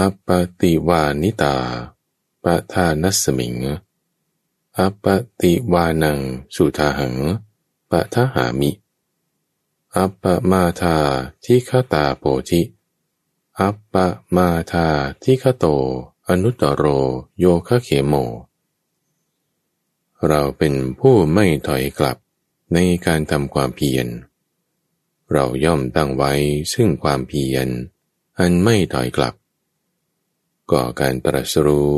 อัปปติวานิตาปะทานัสมิง อัปปติวานังสุทาหังปะทหามิ อัปปมาธาทิคตาโปธิอัปปมาธาทิคโต อนุตตโรโยคะเขโม เราเป็นผู้ไม่ถอยกลับในการทำความเพียร เราย่อมตั้งไว้ซึ่งความเพียร อันไม่ถอยกลับ ก่อการตรัสรู้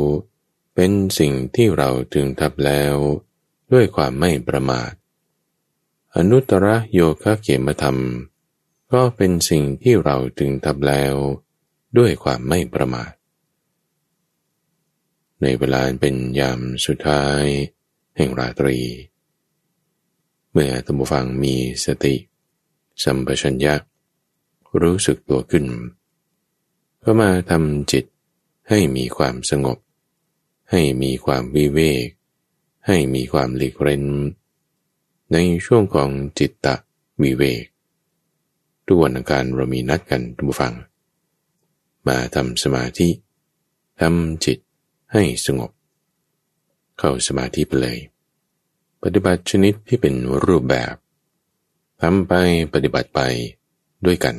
เป็นสิ่งที่เราถึงทับแล้ว ด้วยความไม่ประมาท อนุตตรโยคะเขมธรรม ก็เป็นสิ่งที่เราถึงทับแล้ว ด้วยความไม่ประมาท ในเวลาเป็นยามสุดท้าย แห่งราตรี เมื่อธรรมฟังมีสติ สัมปชัญญะรู้สึกตัวขึ้น ก็มาทำจิต ให้มีความสงบ ให้มีความวิเวก ให้มีความหลีกเร้นในช่วงของจิตตะวิเวก ทุกวันอังการเรามีนัดกันทุกฟัง มาทำสมาธิทำจิตให้สงบ เข้าสมาธิไปเลย ปฏิบัติชนิดที่เป็นรูปแบบทำไปปฏิบัติไปด้วยกัน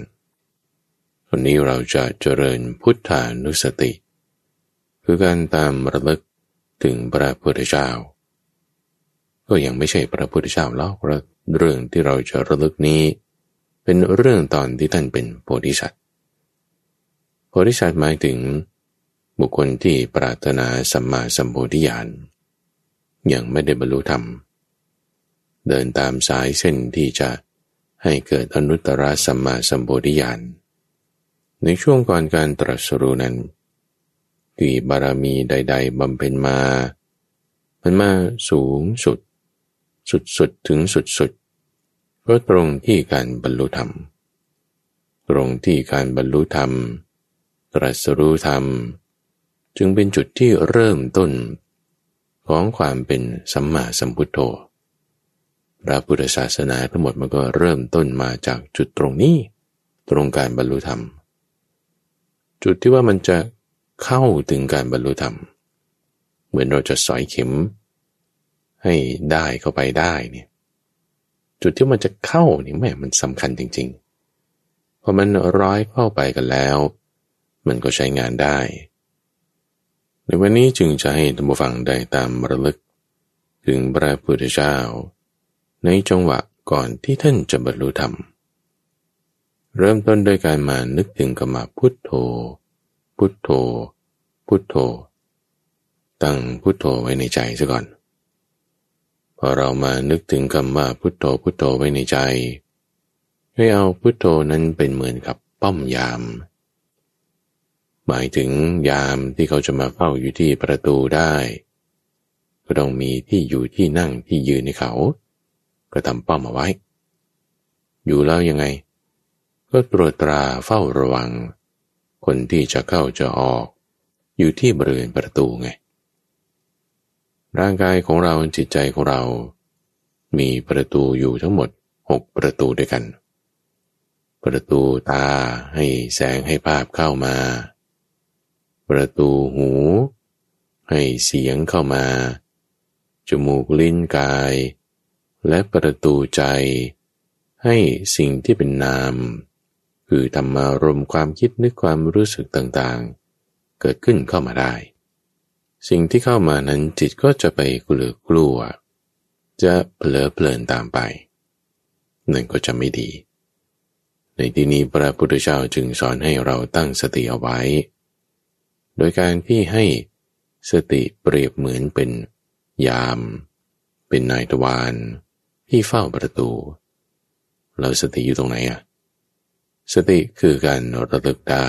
วันนี้เราจะเจริญพุทธานุสติ คือการตามระลึกถึงพระพุทธเจ้า ก็ยังไม่ใช่พระพุทธเจ้าแล้วเรื่องที่เราจะระลึกนี้ เป็นเรื่องตอนที่ท่านเป็นโพธิสัตว์โพธิสัตว์หมายถึง บุคคลที่ปรารถนาสัมมาสัมโพธิญาณยังไม่ได้บรรลุธรรม เดินตามสายเส้นที่จะให้เกิดอนุตตรสัมมาสัมโพธิญาณในช่วงก่อนการตรัสรู้นั้น กี่บารมีใด ๆบำเพ็ญมา มันมาสูงสุด สุดๆถึงสุดๆก็ตรงที่การบรรลุธรรม ตรงที่การบรรลุธรรม ตรัสรู้ธรรม จึงเป็นจุดที่เริ่มต้น ของความเป็นสัมมาสัมพุทโธพระพุทธศาสนาทั้งหมดมันก็เริ่มต้นมาจากจุดตรงนี้ ตรงการบรรลุธรรม จุดที่ว่ามันจะ เข้าถึงการบรรลุธรรม เหมือนเราจะสอยเข็ม ให้ได้เข้าไปได้เนี่ยจุดที่มันจะเข้านี่แม่มันสำคัญจริงๆพอมันร้อยเข้าไปกันแล้ว มันก็ใช้งานได้ ในวันนี้จึงจะให้ท่านผู้ฟังได้ตามระลึก ถึงพระพุทธเจ้า ในจังหวะก่อนที่ท่านจะบรรลุธรรม เริ่มต้นโดยการมานึกถึงกรรมพุทโธ พุทโธ พุทโธ ตั้งพุทโธไว้ในใจซะก่อน พอเรามานึกถึงคำว่าพุทโธพุทโธไว้ในใจ ให้เอาพุทโธนั้นเป็นเหมือนกับป้อมยาม หมายถึงยามที่เขาจะมาเฝ้าอยู่ที่ประตูได้ ก็ต้องมีที่อยู่ที่นั่งที่ยืนในเขา ก็ทำป้อมเอาไว้ อยู่แล้วยังไง ก็ตรวจตราเฝ้าระวัง คนที่จะเข้าจะออก อยู่ที่บริเวณประตูไง ร่างกายของเราจิตใจของเรา มีประตูอยู่ทั้งหมดหกประตูด้วยกัน ประตูตาให้แสงให้ภาพเข้ามา ประตูหู ให้เสียงเข้ามา จมูกลิ้นกาย และประตูใจ ให้สิ่งที่เป็นนาม คือธรรมารมความคิดนึกความรู้สึกต่างๆ เกิดขึ้นเข้ามาได้ สิ่งที่เข้ามานั้นจิตก็จะไปกลือกลัว จะเผลอเพลินตามไป นั่นก็จะไม่ดี ในที่นี้พระพุทธเจ้าจึงสอนให้เราตั้งสติเอาไว้ โดยการที่ให้สติเปรียบเหมือนเป็นยาม เป็นนายทวารที่เฝ้าประตู เราสติอยู่ตรงไหนอะ สติคือการระลึกได้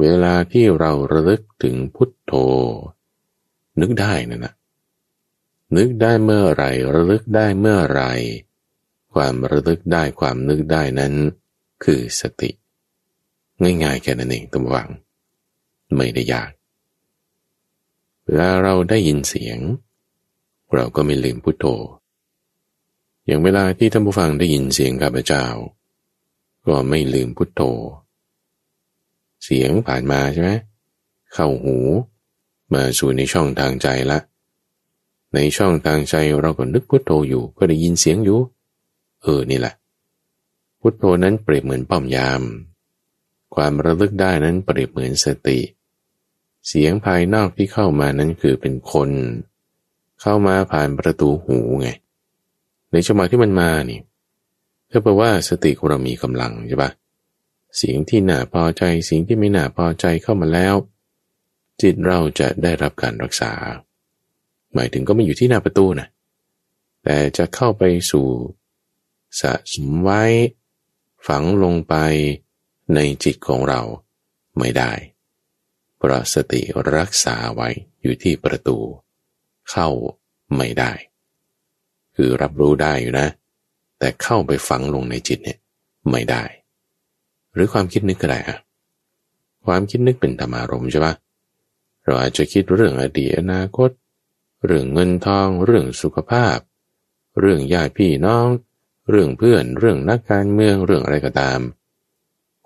เวลาที่เราระลึกถึงพุทโธ นึกได้นะนะนึกได้เมื่อไรระลึกได้เมื่อไร ความระลึกได้ความนึกได้นั้น คือสติ ง่ายๆแค่นั้นเองตัววัง ไม่ได้ยากเวลาเราได้ยินเสียง เราก็ไม่ลืมพุทโธ อย่างเวลาที่ท่านผู้ฟังได้ยินเสียงข้าพเจ้า ก็ไม่ลืมพุทโธ เสียงผ่านมาใช่ไหมเข้าหู มาสู่ในช่องทางใจละ ในช่องทางใจเราก็นึกพุทโธอยู่ ก็ได้ยินเสียงอยู่ เออนี่แหละ พุทโธนั้นเปรียบเหมือนป้อมยาม ความระลึกได้นั้นเปรียบเหมือนสติ เสียงภายนอกที่เข้ามานั้นคือเป็นคน เข้ามาผ่านประตูหูไง ในจังหวะที่มันมานี่ ก็แปลว่าสติของเรามีกำลังใช่ปะเสียงที่น่าพอใจสิ่งที่ไม่น่าพอใจเข้ามาแล้ว จิตเราจะได้รับการรักษา หมายถึงก็ไม่อยู่ที่หน้าประตูนะแต่จะเข้าไปสู่ สะสมไว้ ฝังลงไปในจิตของเราไม่ได้เพราะสติรักษาไว้อยู่ที่ประตู เข้าไม่ได้ คือรับรู้ได้อยู่นะ แต่เข้าไปฝังลงในจิตเนี่ยไม่ได้ หรือความคิดนึกก็ได้อะความคิดนึกเป็นธรรมารมใช่ปะเราอาจจะคิดเรื่องอดีตอนาคต เรื่องเงินทอง เรื่องสุขภาพ เรื่องญาติพี่น้อง เรื่องเพื่อน เรื่องนักการเมืองเรื่องอะไรก็ตาม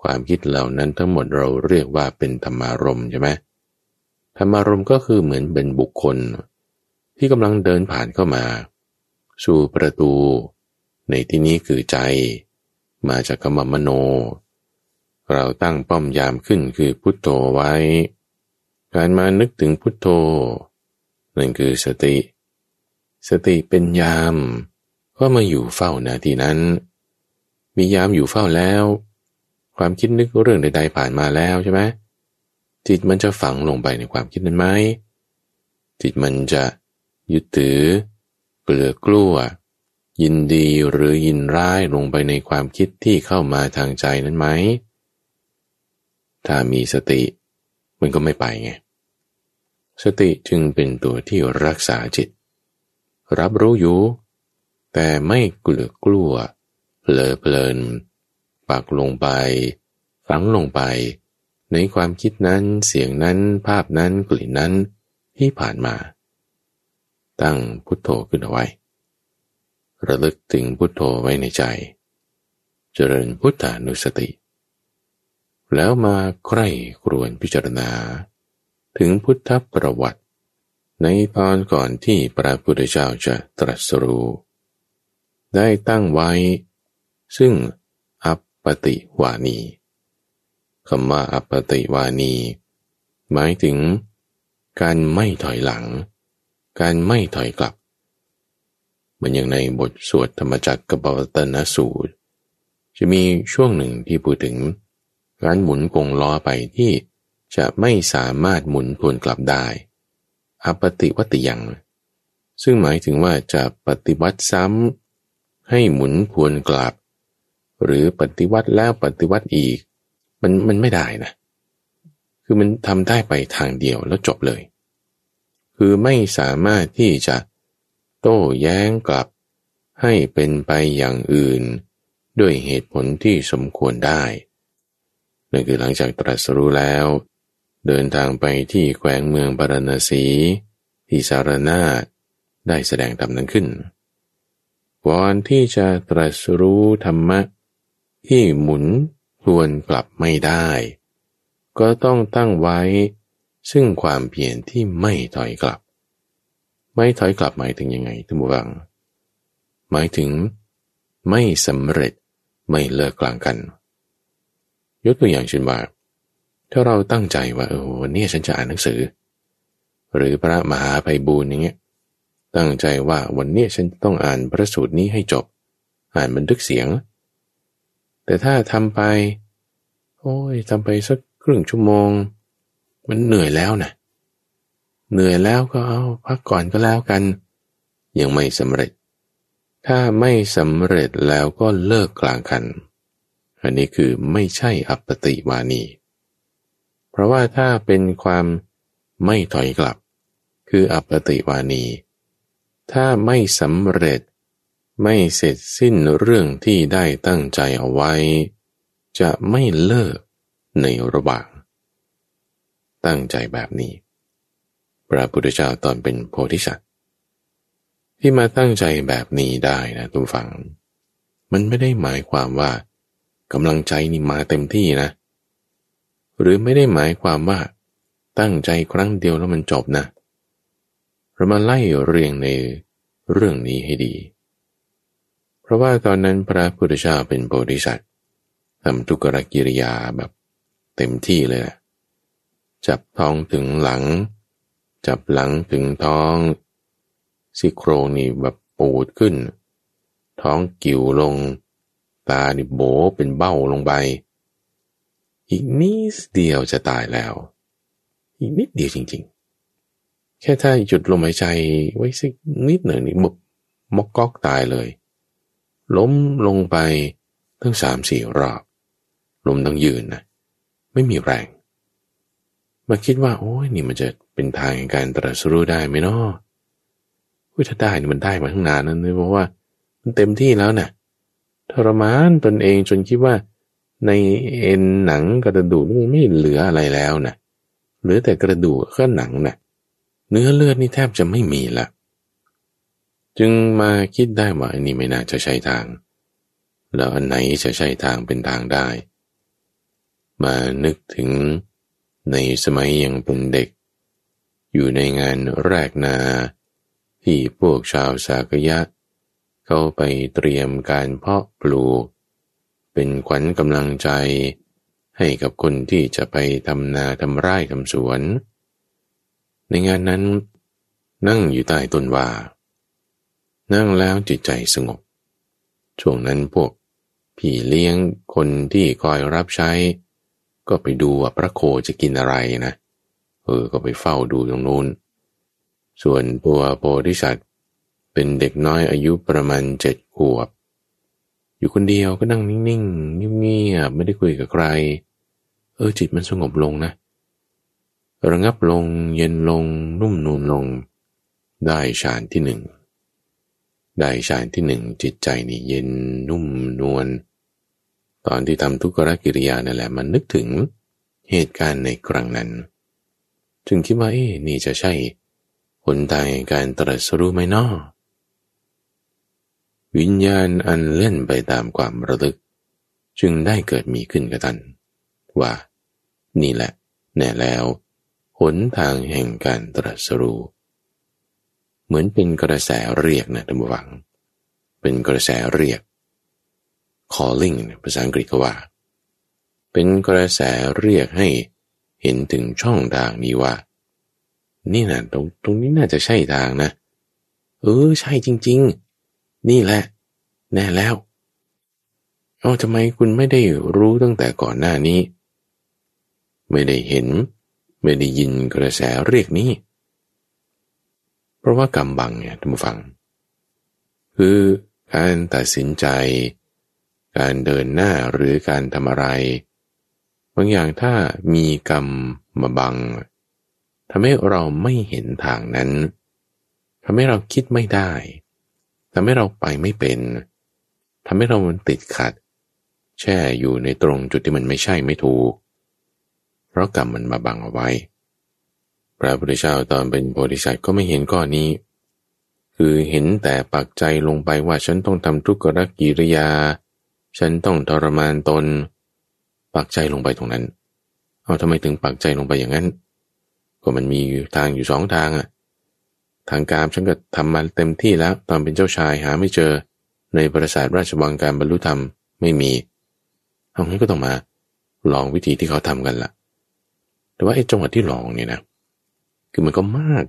ความคิดเหล่านั้นทั้งหมดเราเรียกว่าเป็นธรรมารมใช่ไหมธรรมารมก็คือเหมือนเป็นบุคคล ที่กำลังเดินผ่านเข้ามา สู่ประตู ในที่นี้คือใจ มาจากคำมโน เราตั้งป้อมยามขึ้นคือพุทโธไว้ การมานึกถึงพุทโธ นั่นคือสติ สติเป็นยาม ก็มาอยู่เฝ้านาทีนั้น มียามอยู่เฝ้าแล้ว ความคิดนึกเรื่องใด ๆ ผ่านมาแล้วใช่ไหมจิตมันจะฝังลงไปในความคิดนั้นไหมจิตมันจะยึดถือเกลือกลัว ยินดีหรือยินร้ายลงไปในความคิดที่เข้ามาทางใจนั้นไหม ถ้ามีสติ มันก็ไม่ไปไง สติจึงเป็นตัวที่รักษาจิต รับรู้อยู่ แต่ไม่กลือกลัวเลอเพลิน ปักลงไป ฝังลงไป ในความคิดนั้นเสียงนั้นภาพนั้นกลิ่นนั้นที่ผ่านมา ตั้งพุทโธขึ้นเอาไว้ ระลึกถึงพุทโธไว้ในใจ เจริญพุทธานุสติ แล้วมาใคร่ครวนพิจารณา ถึงพุทธประวัติ ในตอนก่อนที่พระพุทธเจ้าจะตรัสรู้ ได้ตั้งไว้ ซึ่งอัปปติวานีคำว่าอัปปติวานี หมายถึง การไม่ถอยหลัง การไม่ถอยกลับ เหมือนอย่างในบทสวดธรรมจักรกับปวัตนสูตร จะมีช่วงหนึ่งที่พูดถึงการหมุนกงล้อไปที่จะไม่สามารถหมุนทวนกลับได้ อปฏิวัติยัง ซึ่งหมายถึงว่าจะปฏิวัติซ้ำให้หมุนทวนกลับ หรือปฏิวัติแล้วปฏิวัติอีก มันมันไม่ได้นะ คือมันทำได้ไปทางเดียวแล้วจบเลย คือไม่สามารถที่จะ โต้แย้งกลับ ให้เป็นไปอย่างอื่น ด้วยเหตุผลที่สมควรได้นั่นคือหลังจากตรัสรู้แล้ว เดินทางไปที่แขวงเมืองปารณสี ที่สารนาได้แสดงธรรมนั้นขึ้นก่อนที่จะตรัสรู้ธรรมะ ที่หมุนทวนกลับไม่ได้ ก็ต้องตั้งไว้ ซึ่งความเปลี่ยนที่ไม่ถอยกลับ ไม่ถอยกลับหมายถึงยังไงท่านผู้ฟัง หมายถึง ไม่สำเร็จไม่เลิกกลางกัน ยกตัวอย่างเช่นว่า ถ้าเราตั้งใจว่าเออวันนี้ฉันจะอ่านหนังสือ หรือพระมหาภัยบูรณ์อย่างเงี้ยตั้งใจว่าวันนี้ฉันต้องอ่านพระสูตรนี้ให้จบ อ่านบันทึกเสียง แต่ถ้าทำไป โอ้ยทำไปสักครึ่งชั่วโมง มันเหนื่อยแล้วนะ เหนื่อยแล้วก็เอาพักก่อนก็แล้วกัน ยังไม่สำเร็จ ถ้าไม่สำเร็จแล้วก็เลิกกลางคัน อันนี้คือไม่ใช่อัปปติวานี เพราะว่าถ้าเป็นความไม่ถอยกลับ คืออัปปติวานี ถ้าไม่สำเร็จ ไม่เสร็จสิ้นเรื่องที่ได้ตั้งใจเอาไว้ จะไม่เลิกในระหว่าง ตั้งใจแบบนี้ พระพุทธเจ้าตอนเป็นโพธิสัตว์ที่มาตั้งใจแบบนี้ได้นะทุกฝัง มันไม่ได้หมายความว่ากำลังใจนี่มาเต็มที่นะ หรือไม่ได้หมายความว่า ตั้งใจครั้งเดียวแล้วมันจบนะ เรามาไล่เรียงในเรื่องนี้ให้ดี เพราะว่าตอนนั้นพระพุทธเจ้าเป็นโพธิสัตว์ทำทุกรกิริยาแบบเต็มที่เลยะจับท้องถึงหลัง จับหลังถึงท้องซี่โครงนี่แบบปูดขึ้น ท้องกิ่วลง ตานี่โบเป็นเบ้าลงไป อีกนิดเดียวจะตายแล้ว อีกนิดเดียวจริง ๆ แค่ถ้าหยุดลมหายใจไว้สักนิดหนึ่งนี่มุบมกก๊อกตายเลย ล้มลงไปตั้งสามสี่รอบลมต้องยืนนะไม่มีแรง มาคิดว่า โอ้ยนี่มันจะ เป็นทางในการตรัสรู้ได้ไหมเนาะวิถ้าได้นี่มันได้มาทั้งนานนั้นเลยเพราะว่า มันเต็มที่แล้วนะ่ะทรมานตนเองจนคิดว่าในเอ็นหนังกระดูกมันไม่เหลืออะไรแล้วนะ่ะเหลือแต่กระดูกก็หนังนะ่ะเนื้อเลือดนี่แทบจะไม่มีละจึงมาคิดได้ว่าอันนี้ไม่น่าจะใช่ทาง แล้วอันไหนจะใช่ทางเป็นทางได้ มานึกถึงในสมัยยังเป็นเด็ก อยู่ในงานแรกนา ที่พวกชาวสากยะ เขาไปเตรียมการเพาะปลูก เป็นขวัญกำลังใจ ให้กับคนที่จะไปทำนาทำไร่ทำสวน ในงานนั้น นั่งอยู่ใต้ต้นว่า นั่งแล้วจิตใจสงบ ช่วงนั้นพวกพี่เลี้ยงคนที่คอยรับใช้ ก็ไปดูว่าพระโคจะกินอะไรนะเเออก็ไปเฝ้าดูตรงนู้น ส่วนตัวโพธิสัตว์เป็นเด็กน้อยอายุประมาณเจ็ดขวบ อยู่คนเดียวก็นั่งนิ่งๆเงียบๆไม่ได้คุยกับใคร เออจิตมันสงบลงนะ ระงับลงเย็นลงนุ่มนูนลง ได้ฌานที่หนึ่งได้ฌานที่หนึ่งจิตใจนี่เย็นนุ่มนวลตอนที่ทำทุกขกิริยานั่นแหละมันนึกถึงเหตุการณ์ในครั้งนั้น จึงคิดว่าเอ๊นี่จะใช่หนทางการตรัสรู้ไหมนาะวิญญาณอันเล่นไปตามความระลึก จึงได้เกิดมีขึ้นกับท่านว่า นี่แหละ แน่แล้ว หนทางแห่งการตรัสรู้ เหมือนเป็นกระแสเรียกนะท่านผู้ฟัง เป็นกระแสเรียก calling ภาษาอังกฤษก็ว่า เป็นกระแสเรียกให้ เห็นถึงช่องทางนี้ว่า นี่นะตรงตรงนี้น่าจะใช่ทางนะ เออ ใช่จริง ๆ นี่แหละ แน่แล้วเอาทำไมคุณไม่ได้รู้ตั้งแต่ก่อนหน้านี้ ไม่ได้เห็น ไม่ได้ยินกระแสเรียกนี้ เพราะว่ากำบังเนี่ยท่านผู้ฟัง คือการตัดสินใจ การเดินหน้าหรือการทำอะไร บางอย่างถ้ามีกรรมมาบังทำให้เราไม่เห็นทางนั้นทำให้เราคิดไม่ได้ทำให้เราไปไม่เป็นทำให้เรามันติดขัด แช่อยู่ในตรงจุดที่มันไม่ใช่ไม่ถูก เพราะกรรมมันมาบังเอาไว้ พระพุทธเจ้าตอนเป็นโพธิสัตว์ก็ไม่เห็นก้อนนี้ คือเห็นแต่ปักใจลงไปว่าฉันต้องทำทุกขกิริยา ฉันต้องทรมานตน ปักใจลงไปตรงนั้น เอาทำไมถึงปักใจลงไปอย่างนั้น ก็มันมีทางอยู่สองทางอะทางการฉันก็ทำมาเต็มที่แล้วตอนเป็นเจ้าชายหาไม่เจอ ในปราสาทราชวังการบรรลุธรรมไม่มีเอางั้นก็ต้องมา ลองวิธีที่เขาทำกันละ่ะ แต่ว่าไอ้จังหวะที่ลองเนี่ยนะ คือมันก็มาก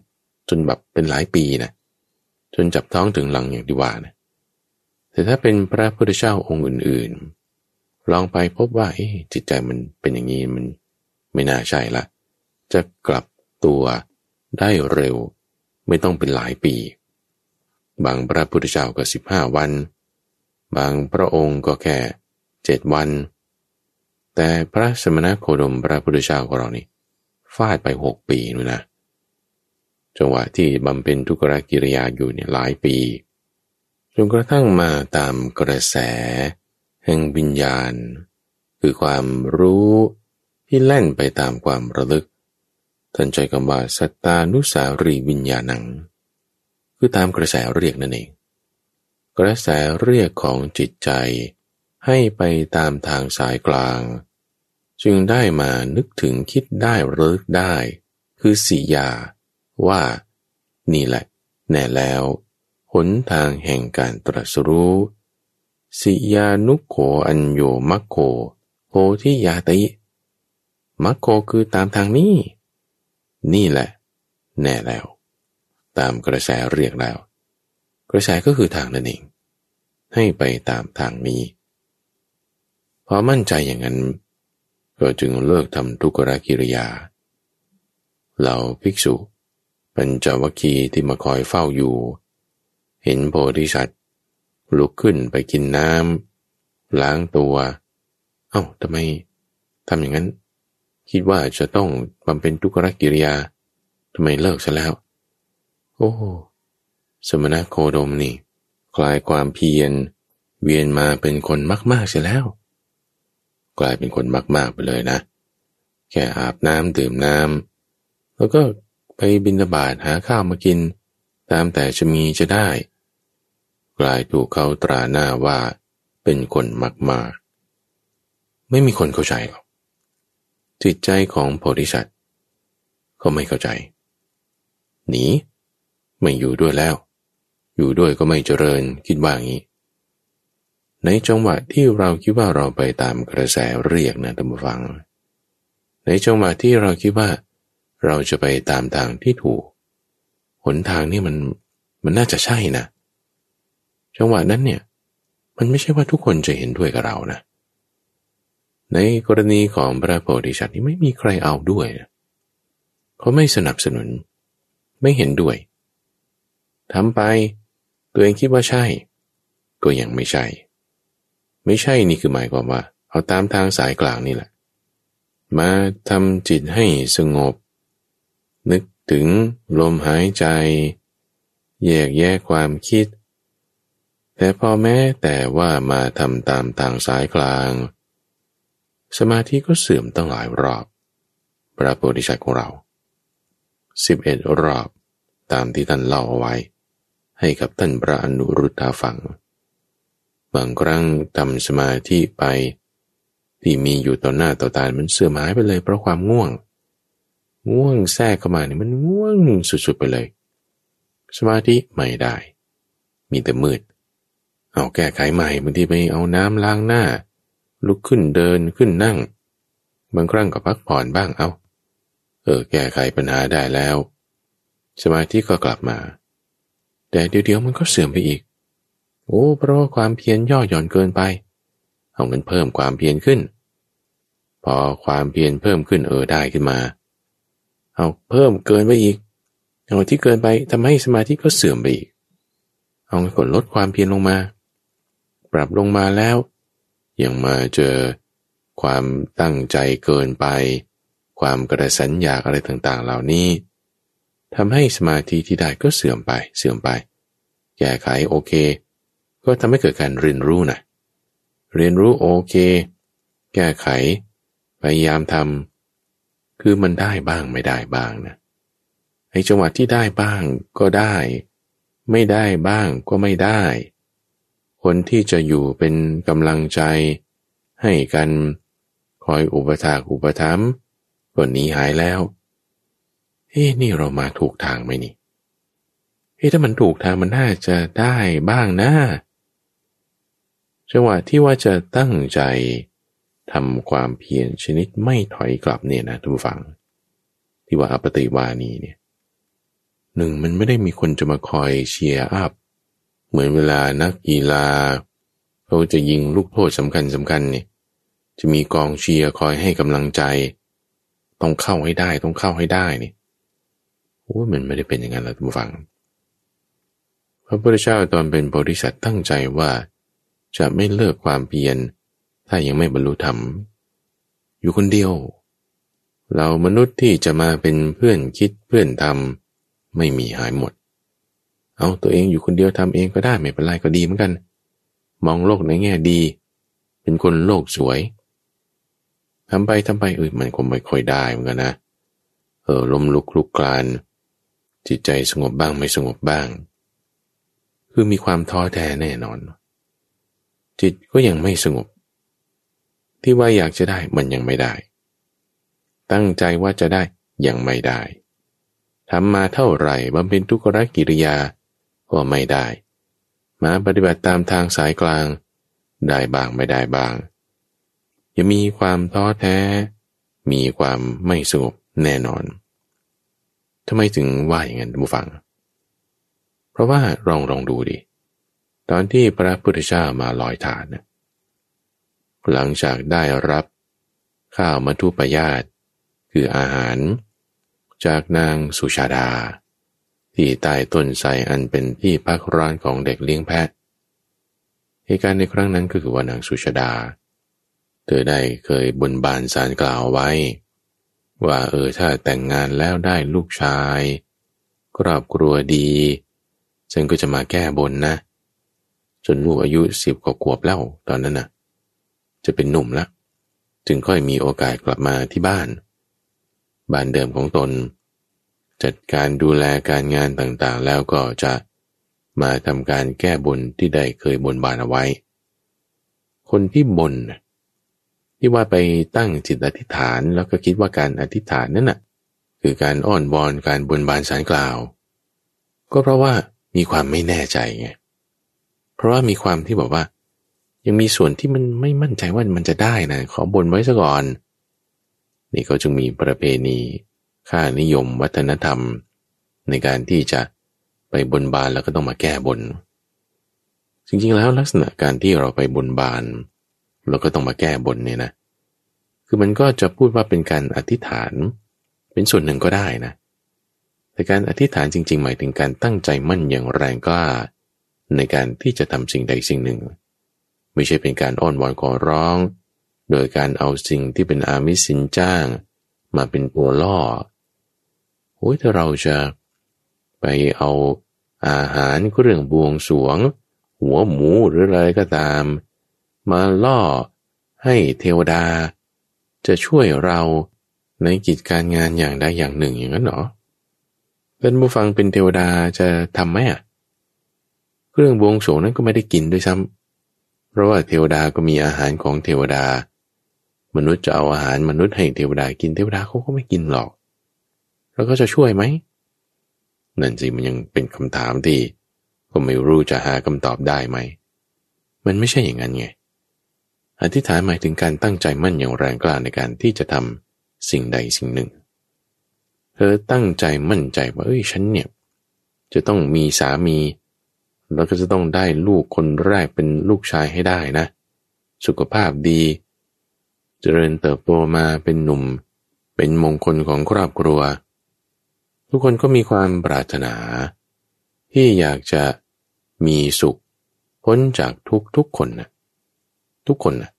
จนแบบเป็นหลายปีนะจนจับท้องถึงหลังอย่างที่ว่านะแต่ถ้าเป็นพระพุทธเจ้าองค์อื่นๆ ลองไปพบว่าจิตใจมันเป็นอย่างนี้มันไม่น่าใช่ละ จะกลับตัวได้เร็ว ไม่ต้องเป็นหลายปี บางพระพุทธเจ้าก็สิบห้าวัน บางพระองค์ก็แค่เจ็ดวัน แต่พระสมณโคดมพระพุทธเจ้าของเรานี่ฟาดไปหกปีนู่นนะจังหวะที่บำเพ็ญทุกรกิริยาอยู่เนี่ยหลายปีจนกระทั่งมาตามกระแส แห่งวิญญาณ คือความรู้ที่แล่นไปตามความระลึกท่านใจคำว่าสัตตานุสารีวิญญาณัง คือตามกระแสเรียกนั่นเอง กระแสเรียกของจิตใจ ให้ไปตามทางสายกลาง จึงได้มานึกถึงคิดได้เลิกได้ คือสิยา ว่า นี่แหละ แน่แล้ว หนทางแห่งการตรัสรู้ สิยานุโขอัญโยมัคโคโพธิยาติ มัคโคคือตามทางนี้ นี่แหละ แน่แล้ว ตามกระแสเรียกแล้ว กระแสก็คือทางนั่นเอง ให้ไปตามทางนี้ พอมั่นใจอย่างนั้น ก็จึงเลิกทำทุกรกิริยา เหล่าภิกษุปัญจวัคคีย์ที่มาคอยเฝ้าอยู่ เห็นโพธิสัตว ลุกขึ้นไปกินน้ำล้างตัว เอา้าทำไมทำอย่างนั้น คิดว่าจะต้องบำเพ็ญทุกรกิริยาทำไมเลิกซะแล้ว โอ้ สมณะโคดมนี่ คลายความเพียร เวียนมาเป็นคนมากๆเสียแล้ว กลายเป็นคนมากๆไปเลยนะ แค่อาบน้ำดื่มน้ำแล้วก็ไปบินบาตหาข้าวมากิน ตามแต่จะมีจะได้ กลายถูกเขาตราหน้าว่าเป็นคนมากๆ ไม่มีคนเข้าใจหรอก จิตใจของโพธิสัตว์เขาไม่เข้าใจ หนี ไม่อยู่ด้วยแล้ว อยู่ด้วยก็ไม่เจริญคิดว่างี้ ในจังหวะที่เราคิดว่าเราไปตามกระแสเรียกนะท่านผู้ฟัง ในจังหวะที่เราคิดว่า เราจะไปตามทางที่ถูก หนทางนี่มันมันน่าจะใช่นะ จังหวะนั้นเนี่ย มันไม่ใช่ว่าทุกคนจะเห็นด้วยกับเรานะ ในกรณีของพระโพธิสัตว์นี่ไม่มีใครเอาด้วยนะเขาไม่สนับสนุน ไม่เห็นด้วยทำไป ตัวเองคิดว่าใช่ ก็ยังไม่ใช่ ไม่ใช่นี่คือหมายความว่า เอาตามทางสายกลางนี่แหละ มาทำจิตให้สงบ นึกถึงลมหายใจ แยกแยกความคิด แต่พอแม้แต่ว่ามาทำตามทางสายกลาง สมาธิก็เสื่อมตั้งหลายรอบ พระโพธิสัตว์ของเราสิบเอ็ดรอบตามที่ท่านเล่าเอาไว้ ให้กับท่านพระอนุรุทธาฟัง บางครั้งทำสมาธิไป ที่มีอยู่ต่อหน้าต่อตามันเสื่อมหายไปเลยเพราะความง่วง ง่วงแทรกเข้ามาเนี่ยมันง่วงสุดๆไปเลย สมาธิไม่ได้ มีแต่มืด เอาแก้ไขใหม่บางทีไปเอาน้ำล้างหน้า ลุกขึ้นเดินขึ้นนั่ง บางครั้งก็พักผ่อนบ้างเอาเออแก้ไขปัญหาได้แล้ว สมาธิก็กลับมา แต่เดี๋ยวๆมันก็เสื่อมไปอีก โอ้เพราะว่าความเพียรย่อหย่อนเกินไป เอาเงินเพิ่มความเพียรขึ้น พอความเพียรเพิ่มขึ้นเออได้ขึ้นมา เอาเพิ่มเกินไปอีกเอาที่เกินไปทำให้สมาธิก็เสื่อมไปอีก เอากดลดความเพียรลงมา ปรับลงมาแล้ว ยังมาเจอความตั้งใจเกินไป ความกระสันอยากอะไรต่างๆ เหล่านี้ทำให้สมาธิที่ได้ก็เสื่อมไปเสื่อมไป แก้ไขโอเค ก็ทำให้เกิดการเรียนรู้นะเรียนรู้โอเค แก้ไข พยายามทำคือมันได้บ้างไม่ได้บ้างนะไอ้จังหวะที่ได้บ้างก็ได้ ไม่ได้บ้างก็ไม่ได้ คนที่จะอยู่เป็นกำลังใจ ให้กันคอยอุปถากอุปถัมภ์ก็หนีหายแล้วเฮ้นี่เรามาถูกทางไหมนี่เฮ้ถ้ามันถูกทางมันน่าจะได้บ้างนะจังหวะที่ว่าจะตั้งใจทำความเพียรชนิดไม่ถอยกลับเนี่ยนะท่านผู้ฟัง ที่ว่าอัปปฏิวานีเนี่ยหนึ่งมันไม่ได้มีคนจะมาคอย cheer up เหมือนเวลานักกีฬาเขาจะยิงลูกโทษสำคัญสำคัญเนี่ยจะมีกองเชียร์คอยให้กำลังใจ ต้องเข้าให้ได้ต้องเข้าให้ได้นี่โอ้มันไม่ได้เป็นอย่างนั้นหรอกท่านผู้ฟัง พระพุทธเจ้าตอนเป็นโพธิสัตว์ตั้งใจว่า จะไม่เลิกความเพียรถ้ายังไม่บรรลุธรรม อยู่คนเดียว เรามนุษย์ที่จะมาเป็นเพื่อนคิดเพื่อนทำไม่มีหายหมด เอาตัวเองอยู่คนเดียวทำเองก็ได้ไม่เป็นไรก็ดีเหมือนกัน มองโลกในแง่ดี เป็นคนโลกสวยทำไปทำไปเออมันคงไม่ค่อยได้เหมือนกันนะ เออล้มลุกลุกกลาน จิตใจสงบบ้างไม่สงบบ้าง คือมีความท้อแท้แน่นอน จิตก็ยังไม่สงบ ที่ว่าอยากจะได้มันยังไม่ได้ ตั้งใจว่าจะได้ยังไม่ได้ทำมาเท่าไหร่บำเพ็ญทุกรกิริยา ก็ไม่ได้ มาปฏิบัติตามทางสายกลาง ได้บ้างไม่ได้บ้างจะมีความท้อแท้ มีความไม่สงบแน่นอนทำไมถึงว่าอย่างนั้นบุฟัง เพราะว่าลองลองดูดิ ตอนที่พระพุทธเจ้ามาลอยฐานนะหลังจากได้รับข้าวมัทุปยาตคืออาหาร จากนางสุชาดา ที่ใต้ต้นไทรอันเป็นที่พักร้อนของเด็กเลี้ยงแพะเหตุการณ์ในครั้งนั้นก็คือว่านางสุชาดา เธอได้เคยบนบานสารกล่าวไว้ ว่าเออถ้าแต่งงานแล้วได้ลูกชาย ครอบครัวดีฉันก็จะมาแก้บนนะ จนลูกอายุสิบกว่าขวบแล้วตอนนั้นนะ่ะ จะเป็นหนุ่มล้วจึงค่อยมีโอกาสกลับมาที่บ้าน บ้านเดิมของตน จัดการดูแลการงานต่างๆ แล้วก็จะมาทำการแก้บนที่ได้เคยบนบานเอาไว้ คนที่บนที่ว่าไปตั้งจิตอธิษฐานแล้วก็คิดว่าการอธิษฐานนั่นน่ะคือการอ้อนวอนการบนบานสารกล่าว ก็เพราะว่ามีความไม่แน่ใจไงเพราะว่ามีความที่บอกว่า ยังมีส่วนที่มันไม่มั่นใจว่ามันจะได้นะขอบนไว้ซะก่อน นี่เขาจึงมีประเพณี ค่านิยมวัฒนธรรม ในการที่จะไปบนบานแล้วก็ต้องมาแก้บน จริงๆแล้วลักษณะการที่เราไปบนบานเราก็ต้องมาแก้บนเนี่ยนะ คือมันก็จะพูดว่าเป็นการอธิษฐาน เป็นส่วนหนึ่งก็ได้นะ แต่การอธิษฐานจริง ๆ หมายถึงการตั้งใจมั่นอย่างแรงกล้า ในการที่จะทำสิ่งใดสิ่งหนึ่ง ไม่ใช่เป็นการอ้อนวอนขอร้อง โดยการเอาสิ่งที่เป็นอามิสินจ้าง มาเป็นตัวล่อ อ้ยถ้าเราจะไปเอาอาหารเครื่องบวงสวง หัวหมูหรืออะไรก็ตาม มาล่อให้เทวดา จะช่วยเราในกิจการงานอย่างใดอย่างหนึ่งอย่างนั้นหรอเป็นผู้ฟังเป็นเทวดาจะทำไหมอะเครื่องบวงสวงนั้นก็ไม่ได้กินด้วยซ้ำเพราะว่าเทวดาก็มีอาหารของเทวดา มนุษย์จะเอาอาหารมนุษย์ให้เทวดากินเทวดาเขาก็ไม่กินหรอก แล้วก็จะช่วยไหมนั่นสิมันยังเป็นคำถามที่ก็ไม่รู้จะหาคำตอบได้ไหม มันไม่ใช่อย่างนั้นไง อธิษฐานหมายถึงการตั้งใจมั่นอย่างแรงกล้าในการที่จะทำสิ่งใดสิ่งหนึ่ง เธอตั้งใจมั่นใจว่าเอ้ยฉันเนี่ยจะต้องมีสามี แล้วก็จะต้องได้ลูกคนแรกเป็นลูกชายให้ได้นะ สุขภาพดี เจริญเติบโตมาเป็นหนุ่ม เป็นมงคลของครอบครัว ทุกคนก็มีความปรารถนา ที่อยากจะมีสุข พ้นจากทุกทุกคนนะทุกคนนะ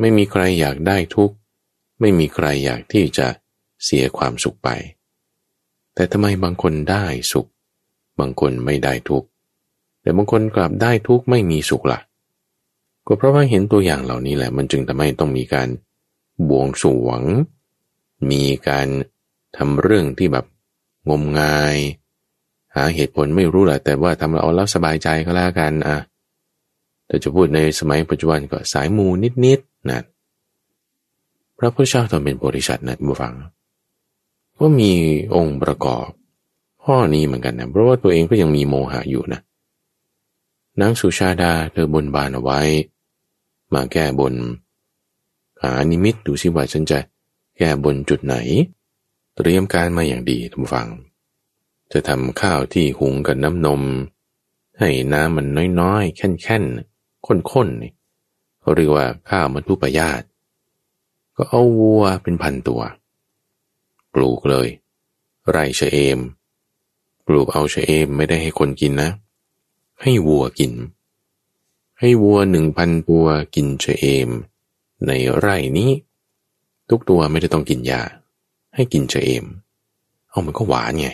ไม่มีใครอยากได้ทุกไม่มีใครอยากที่จะเสียความสุขไป แต่ทำไมบางคนได้สุข บางคนไม่ได้ทุกแต่บางคนกลับได้ทุกไม่มีสุขละ่ะ ก็เพราะว่าเห็นตัวอย่างเหล่านี้แหละ มันจึงทำให้ต้องมีการบวงสวง มีการ ทำเรื่องที่แบบงมงาย หาเหตุผลไม่รู้แหละแต่ว่าทำเอาแล้วสบายใจก็แล้วกันอะแต่จะพูดในสมัยปัจจุบันก็สายมูนิดๆนะพระพุทธเจ้าตอนเป็นบริษัทนะบูฟัง ก็มีองค์ประกอบ ข้อนี้เหมือนกันนะเพราะว่าตัวเองก็ยังมีโมหะอยู่นะนางสุชาดาเธอบนบานเอาไว้ มาแก้บน หานิมิตดูสิว่าฉันจะแก้บนจุดไหน เตรียมการมาอย่างดีทุกฝัง จะทำข้าวที่หุงกับน้ำนม ให้น้ำมันน้อยๆ แค่นๆข้นๆเขาเรียกว่าข้าวมัทุปยาตก็เอาวัวเป็นพันตัว ปลูกเลย ไรเชเอม ปลูกเอาเชเอมไม่ได้ให้คนกินนะ ให้วัวกิน ให้วัวหนึ่งพันตัวกินเชเอม ในไร่นี้ ทุกตัวไม่ได้ต้องกินยา ให้กินเชเอม เอามันก็หวานไง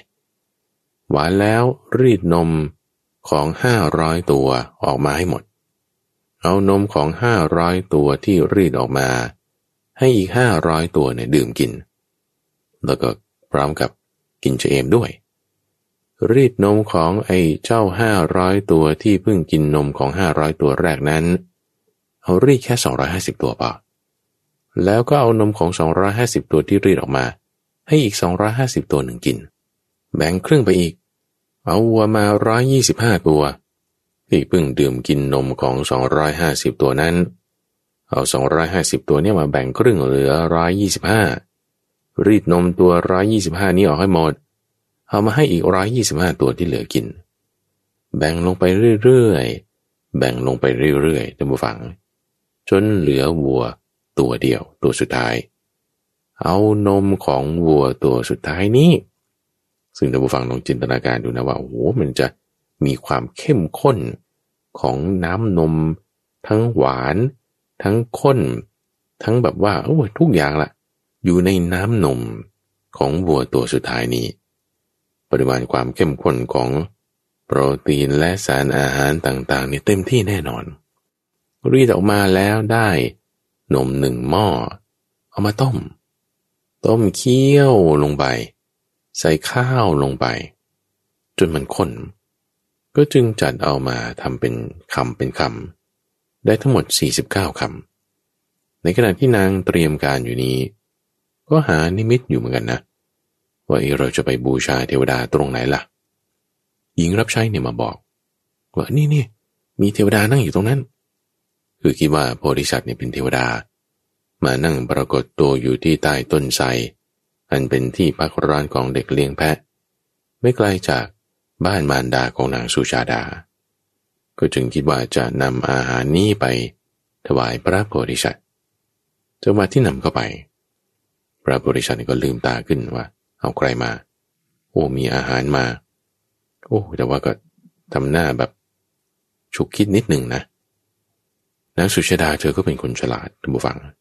หวานแล้วรีดนมของห้าร้อยตัวออกมาให้หมด เอานมของห้าร้อยตัวที่รีดออกมา ให้อีกห้าร้อยตัวเนี่ยดื่มกิน แล้วก็พร้อมกับกินเชเอมด้วย รีดนมของไอ้เจ้าห้าร้อยตัวที่เพิ่งกินนมของห้าร้อยตัวแรกนั้น เอารีดแค่สองร้อยห้าสิบตัวป่ะแล้วก็เอานมของ 250 ตัวที่รีดออกมา ให้อีก 250 ตัวหนึ่งกิน แบ่งครึ่งไปอีก เอาวัวมา 125 ตัว ที่เพิ่งดื่มกินนมของ 250 ตัวนั้น เอา 250 ตัวนี้มาแบ่งครึ่งเหลือ 125 รีดนมตัว 125 นี้ออกให้หมด เอามาให้อีก 125 ตัวที่เหลือกิน แบ่งลงไปเรื่อยๆ แบ่งลงไปเรื่อยๆท่านผู้ฟัง จนเหลือวัวตัวเดียวตัวสุดท้าย เอานมของวัวตัวสุดท้ายนี้ ซึ่งท่านผู้ฟังลองจินตนาการดูนะว่าโอ้โหมันจะมีความเข้มข้นของน้ำนม ทั้งหวาน ทั้งข้น ทั้งแบบว่าโอ้ทุกอย่างละอยู่ในน้ำนมของวัวตัวสุดท้ายนี้ ปริมาณความเข้มข้นของโปรตีนและสารอาหารต่างๆนี่เต็มที่แน่นอน รีดออกมาแล้วได้ นมหนึ่งหม้อ เอามาต้ม ต้มเคี่ยวลงไป ใส่ข้าวลงไป จนมันข้น ก็จึงจัดเอามาทำเป็นคำเป็นคำได้ทั้งหมด 49คำในขณะที่นางเตรียมการอยู่นี้ ก็หานิมิตอยู่เหมือนกันนะ ว่าเราจะไปบูชาเทวดาตรงไหนล่ะ หญิงรับใช้เนี่ยมาบอก ว่านี่นี่มีเทวดานั่งอยู่ตรงนั้น คือคิดว่าโพธิสัตว์เนี่ยเป็นเทวดา มานั่งปรากฏตัวอยู่ที่ใต้ต้นไทรอันเป็นที่พักร้านของเด็กเลี้ยงแพะ ไม่ไกลจากบ้านมารดาของนางสุชาดา ก็จึงคิดว่าจะนำอาหารนี้ไปถวายพระโพธิสัตว์จังหวะที่นำเข้าไป พระโพธิสัตว์ก็ลืมตาขึ้นว่า เอาใครมา โอ้มีอาหารมา โอ้แต่ว่าก็ทำหน้าแบบฉุกคิดนิดหนึ่งนะนางสุชาดาเธอก็เป็นคนฉลาดท่านผู้ฟังเ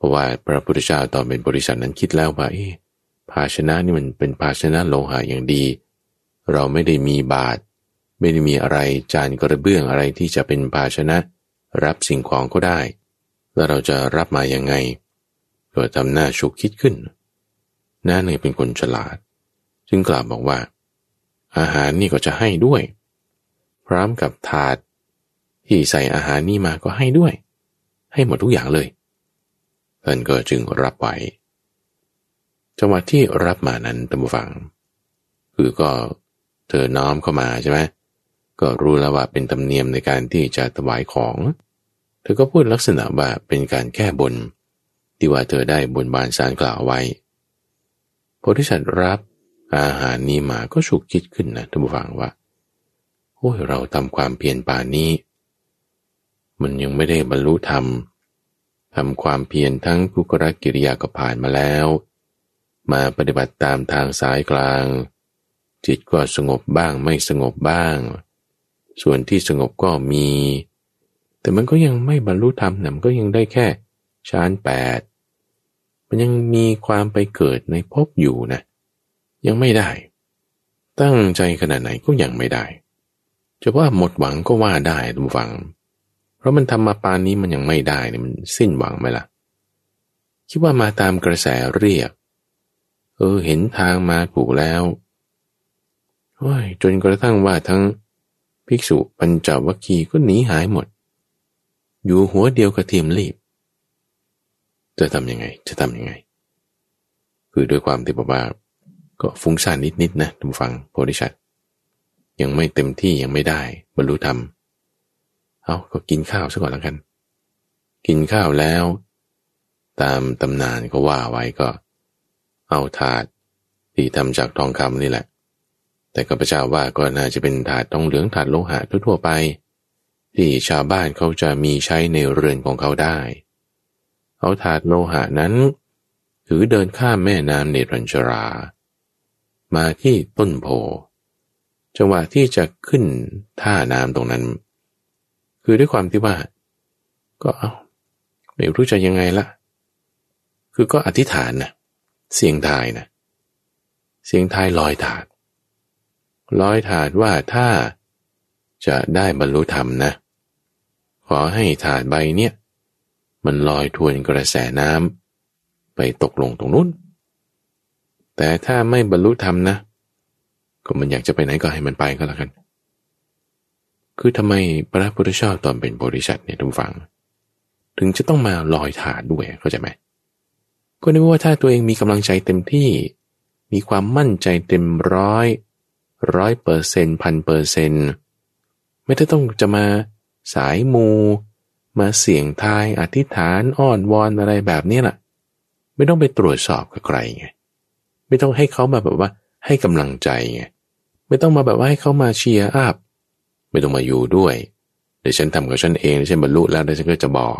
พราะว่าพระพุทธเจ้าตอนเป็นบริษัทนั้นคิดแล้วว่าภาชนะนี่มันเป็นภาชนะโลหะอย่างดี เราไม่ได้มีบาทไม่ได้มีอะไรจานกระเบื้องอะไรที่จะเป็นภาชนะ รับสิ่งของก็ได้ แล้วเราจะรับมายังไงก็ทำหน้าฉุกคิดขึ้นน้าเนยเป็นคนฉลาด จึงกล่าวบอกว่า อาหารนี่ก็จะให้ด้วย พร้อมกับถาด ที่ใส่อาหารนี่มาก็ให้ด้วย ให้หมดทุกอย่างเลย ท่านก็จึงรับไว้ จังหวะที่รับมานั้นตัมฟัง คือก็เธอน้อมเข้ามาใช่ไหมก็รู้แล้วว่าเป็นธรรมเนียมในการที่จะถวายของ เธอก็พูดลักษณะว่าเป็นการแก้บน ที่ว่าเธอได้บนบานสารกล่าวไว้พอที่ฉันรับอาหารนี้มาก็ฉุกคิดขึ้นนะท่านผู้ฟังว่าโอ้ยเราทำความเพียรป่านนี้ มันยังไม่ได้บรรลุธรรม ทำความเพียรทั้งกุกรกิริยาก็ผ่านมาแล้ว มาปฏิบัติตามทางสายกลาง จิตก็สงบบ้างไม่สงบบ้าง ส่วนที่สงบก็มี แต่มันก็ยังไม่บรรลุธรรมนะมันก็ยังได้แค่ชานแปดมันยังมีความไปเกิดในภพอยู่นะ ยังไม่ได้ ตั้งใจขนาดไหนก็ยังไม่ได้จะว่าหมดหวังก็ว่าได้ทุกฝัง เพราะมันทำมาปานนี้มันยังไม่ได้เนี่ยมันสิ้นหวังไหมล่ะ คิดว่ามาตามกระแสเรียก เออเห็นทางมาถูกแล้วโอ้ยจนกระทั่งว่าทั้งภิกษุปัญจวัคคีย์ก็หนีหายหมด อยู่หัวเดียวกับเทียมรีบ จะทำยังไง จะทำยังไง คือด้วยความที่บอกว่าก็ฟุ้งซ่านนิดๆนะทุกฟังโพธิชัดยังไม่เต็มที่ยังไม่ได้ บรรลุธรรม เอาก็กินข้าวซะก่อนแล้วกัน กินข้าวแล้ว ตามตำนานก็ว่าไว้ก็ เอาถาดที่ทำจากทองคำนี่แหละ แต่ก็พระเจ้าว่าก็น่าจะเป็นถาดทองเหลืองถาดโลหะทั่วไป ที่ชาวบ้านเขาจะมีใช้ในเรือนของเขาได้ เอาถาดโลหะนั้น ถือเดินข้ามแม่น้ำเนรัญชรา มาที่ต้นโพจังหวะที่จะขึ้นท่าน้ำตรงนั้น คือด้วยความที่ว่า ก็เอาไม่รู้จะยังไงละคือก็อธิษฐานนะเสียงทายนะเสียงทายลอยถาดลอยถาดว่าถ้าจะได้บรรลุธรรมนะ ขอให้ถาดใบเนี้ยมันลอยทวนกระแสน้ำไปตกลงตรงนู้น แต่ถ้าไม่บรรลุธรรมนะ ก็มันอยากจะไปไหนก็ให้มันไปก็แล้วกัน คือทำไมพระพุทธเจ้าตอนเป็นบริษัทเนี่ยทุกฝัง ถึงจะต้องมาลอยถาดด้วยเข้าใจไหมก็นึกว่าถ้าตัวเองมีกำลังใจเต็มที่ มีความมั่นใจเต็มร้อยร้อยเปอร์เซ็นต์พันเปอร์เซ็นต์ไม่ได้ต้องจะมาสายมู มาเสี่ยงทายอธิษฐานอ้อนวอนอะไรแบบนี้ล่ะ ไม่ต้องไปตรวจสอบกับใครไงไม่ต้องให้เขามาแบบว่าให้กำลังใจไงไม่ต้องมาแบบว่าให้เขามาเชียร์อัพ ไม่ต้องมาอยู่ด้วย เดี๋ยวฉันทำกับฉันเองฉันบรรลุแล้วเดี๋ยวฉันก็จะบอก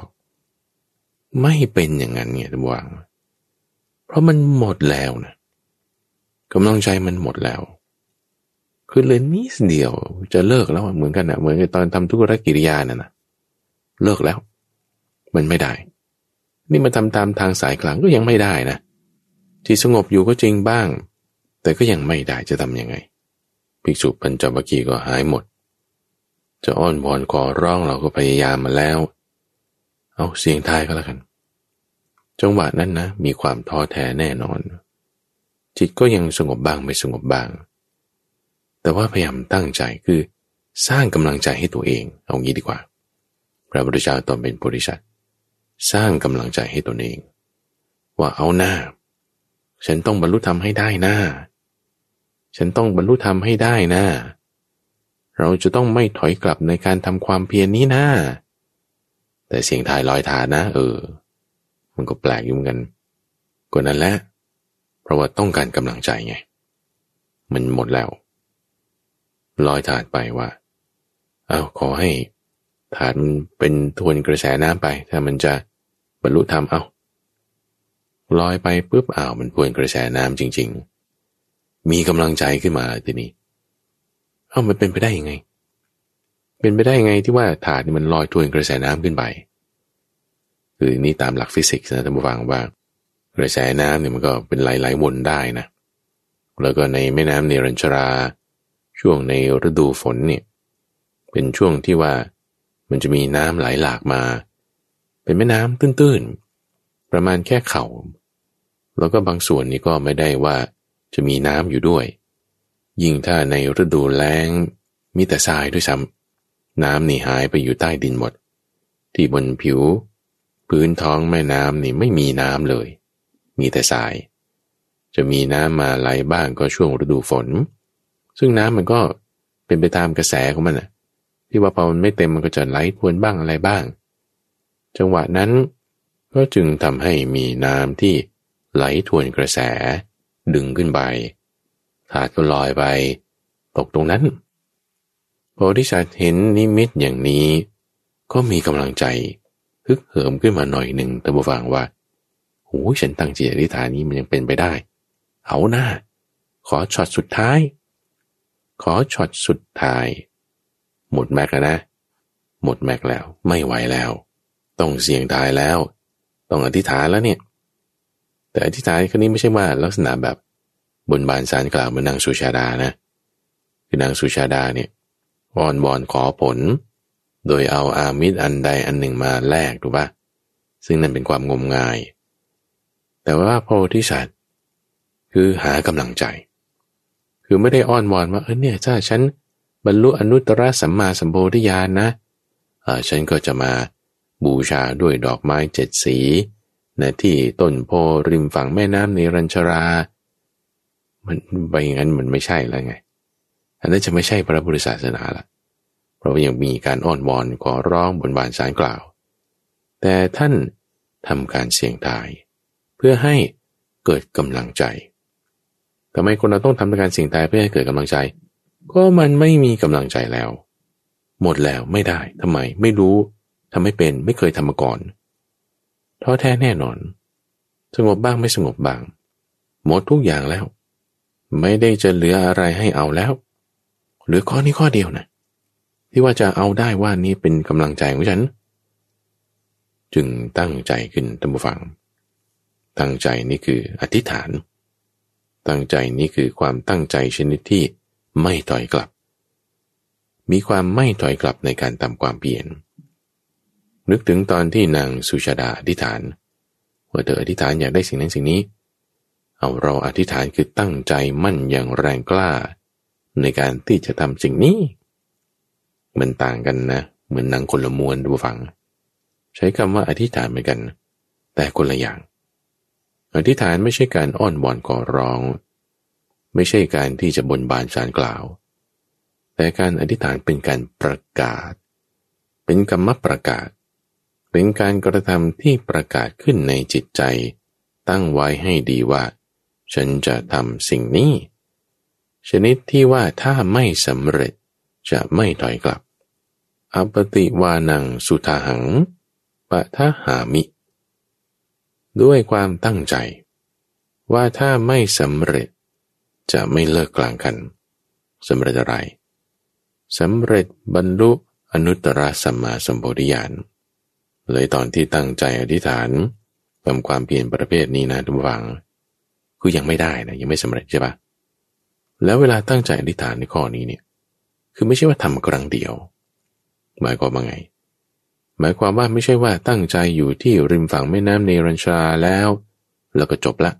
ไม่เป็นอย่างนั้นไงทุกวังเพราะมันหมดแล้วนะกำลังใจมันหมดแล้ว คือเลยนิดเดียวจะเลิกแล้วเหมือนกันนะเหมือนกับตอนทำทุกรกิริยานั่นนะเลิกแล้ว มันไม่ได้ นี่มาทำตามทางสายกลางก็ยังไม่ได้นะ ที่สงบอยู่ก็จริงบ้าง แต่ก็ยังไม่ได้จะทำยังไงภิกษุปัญจวัคคีย์ก็หายหมด จะอ้อนวอนขอร้องเราก็พยายามมาแล้ว เอาเสียงทายก็แล้วกัน จังหวะนั้นนะ มีความท้อแท้แน่นอน จิตก็ยังสงบบ้างไม่สงบบ้าง แต่ว่าพยายามตั้งใจคือสร้างกำลังใจให้ตัวเอง เอางี้ดีกว่า พระพุทธเจ้าตอนเป็นบริษัทสร้างกำลังใจให้ตัวเอง ว่าเอาหน้า ฉันต้องบรรลุธรรมให้ได้หน้า ฉันต้องบรรลุธรรมให้ได้หน้า เราจะต้องไม่ถอยกลับในการทำความเพียรนนี้น้าแต่เสียงทายลอยฐานนะ เออ มันก็แปลกอยู่เหมือนกันกว่านั้นแหละ เพราะว่าต้องการกำลังใจไง มันหมดแล้ว ลอยถาดไปว่า เอาขอให้ถาดมันเป็นทวนกระแสน้ำไป ถ้ามันจะบรรลุธรรมเอาลอยไปปุ๊บอ้าวมันทวนกระแสน้ำจริง ๆ มีกำลังใจขึ้นมาทีนี้ เอ้ามันเป็นไปได้ยังไง เป็นไปได้ยังไงที่ว่าถาดมันลอยทวนกระแสน้ำขึ้นไปคือนี่ตามหลักฟิสิกส์นะท่านผู้ฟังว่ากระแสน้ำเนี่ยมันก็เป็นไหลๆวนได้นะ แล้วก็ในแม่น้ำเนรัญชรา ช่วงในฤดูฝนเนี่ยเป็นช่วงที่ว่ามันจะมีน้ำไหลหลากมา เป็นแม่น้ำตื้นๆ ประมาณแค่เขา่าแล้วก็บางส่วนนี่ก็ไม่ได้ว่าจะมีน้ำอยู่ด้วย ยิ่งถ้าในฤดูแล้งมีแต่ทรายด้วยซ้ำน้ำนี่หายไปอยู่ใต้ดินหมด ที่บนผิว พื้นท้องแม่น้ำนี่ไม่มีน้ำเลย มีแต่ทราย จะมีน้ำมาไหลบ้างก็ช่วงฤดูฝน ซึ่งน้ำมันก็เป็นไปตามกระแสของมันนะที่ว่าพอมันไม่เต็มมันก็จะไหลพวนบ้างอะไรบ้าง จังหวะนั้นก็จึงทำให้มีน้ำที่ไหลทวนกระแสดึงขึ้นไป ถาดก็ลอยไป ตกตรงนั้นโพธิสัตว์เห็นนิมิตอย่างนี้ ก็มีกำลังใจฮึกเหิมขึ้นมาหน่อยหนึ่งแต่บูฟังว่าโอ้ฉันตั้งจิตอธิษฐานนี้มันยังเป็นไปได้ เอาหน้า ขอช็อตสุดท้าย ขอช็อตสุดท้าย หมดแม็กแล้วนะ หมดแม็กแล้ว ไม่ไหวแล้ว ต้องเสี่ยงตายแล้ว ต้องอธิษฐานแล้วเนี่ย แต่อธิษฐานครั้นี้ไม่ใช่ว่าลักษณะแบบ บนบานสารกล่าวเหมือนนางสุชาดานะคือนางสุชาดาเนี่ยอ้อนวอนขอผล โดยเอาอามิตรอันใดอันหนึ่งมาแลกถูกปะซึ่งนั่นเป็นความงมงาย แต่ว่าโพธิสัตว์คือหากำลังใจ คือไม่ได้อ้อนวอนว่าเออเนี่ยถ้าฉันบรรลุอนุตตรสัมมาสัมโพธิญาณนะเออฉันก็จะมาบูชาด้วยดอกไม้เจ็ดสีนะที่ต้นโพริมฝั่งแม่น้ำในรัญชรา มันไปอย่างนั้นมันไม่ใช่แล้วไง อันนั้นจะไม่ใช่พระพุทธศาสนาละเพราะยังมีการอ้อนวอนขอร้องบนบานสารกล่าว แต่ท่านทำการเสี่ยงตาย เพื่อให้เกิดกำลังใจทำไมคนเราต้องทำการเสี่ยงตายเพื่อให้เกิดกำลังใจ ก็มันไม่มีกำลังใจแล้ว หมดแล้วไม่ได้ทำไมไม่รู้ทำไม่เป็นไม่เคยทำมาก่อนท้อแท้แน่นอน สงบบ้างไม่สงบบ้าง หมดทุกอย่างแล้ว ไม่ได้จะเหลืออะไรให้เอาแล้ว หรือข้อนี้ข้อเดียวนะที่ว่าจะเอาได้ว่านี้เป็นกำลังใจของฉัน จึงตั้งใจขึ้นตั้งฟัง ตั้งใจนี่คืออธิษฐาน ตั้งใจนี้คือความตั้งใจชนิดที่ไม่ถอยกลับ มีความไม่ถอยกลับในการทำความเปลี่ยน นึกถึงตอนที่นางสุชาดาอธิษฐานว่าเธออธิษฐานอยากได้สิ่งนั้นสิ่งนี้ เอาเราอธิษฐานคือตั้งใจมั่นอย่างแรงกล้า ในการที่จะทำสิ่งนี้ มันต่างกันนะ เหมือนหนังคนละมวนดูฟัง ใช้คำว่าอธิษฐานเหมือนกัน แต่คนละอย่าง อธิษฐานไม่ใช่การอ้อนวอนขอร้อง ไม่ใช่การที่จะบนบานสารกล่าว แต่การอธิษฐานเป็นการประกาศ เป็นกรรมประกาศ เป็นการกระทำที่ประกาศขึ้นในจิตใจ ตั้งไว้ให้ดีว่า ฉันจะทำสิ่งนี้ ชนิดที่ว่าถ้าไม่สำเร็จจะไม่ถอยกลับ อปติวานังสุทาหังปะทะหามิ ด้วยความตั้งใจ ว่าถ้าไม่สำเร็จจะไม่เลิกกลางกันสำเร็จอะไรสำเร็จบรรลุอนุตตรสัมมาสัมโพธิญาณเลยตอนที่ตั้งใจอธิษฐานทำความเปลี่ยนประเภทนี้นะทุกฝัง คือยังไม่ได้นะยังไม่สำเร็จใช่ปะแล้วเวลาตั้งใจอธิษฐานในข้อนี้เนี่ยคือไม่ใช่ว่าทำครั้งเดียว หมายความว่าไง หมายความว่าไม่ใช่ว่าตั้งใจอยู่ที่ริมฝั่งแม่น้ำเนรัญชาแล้ว แล้วก็จบละ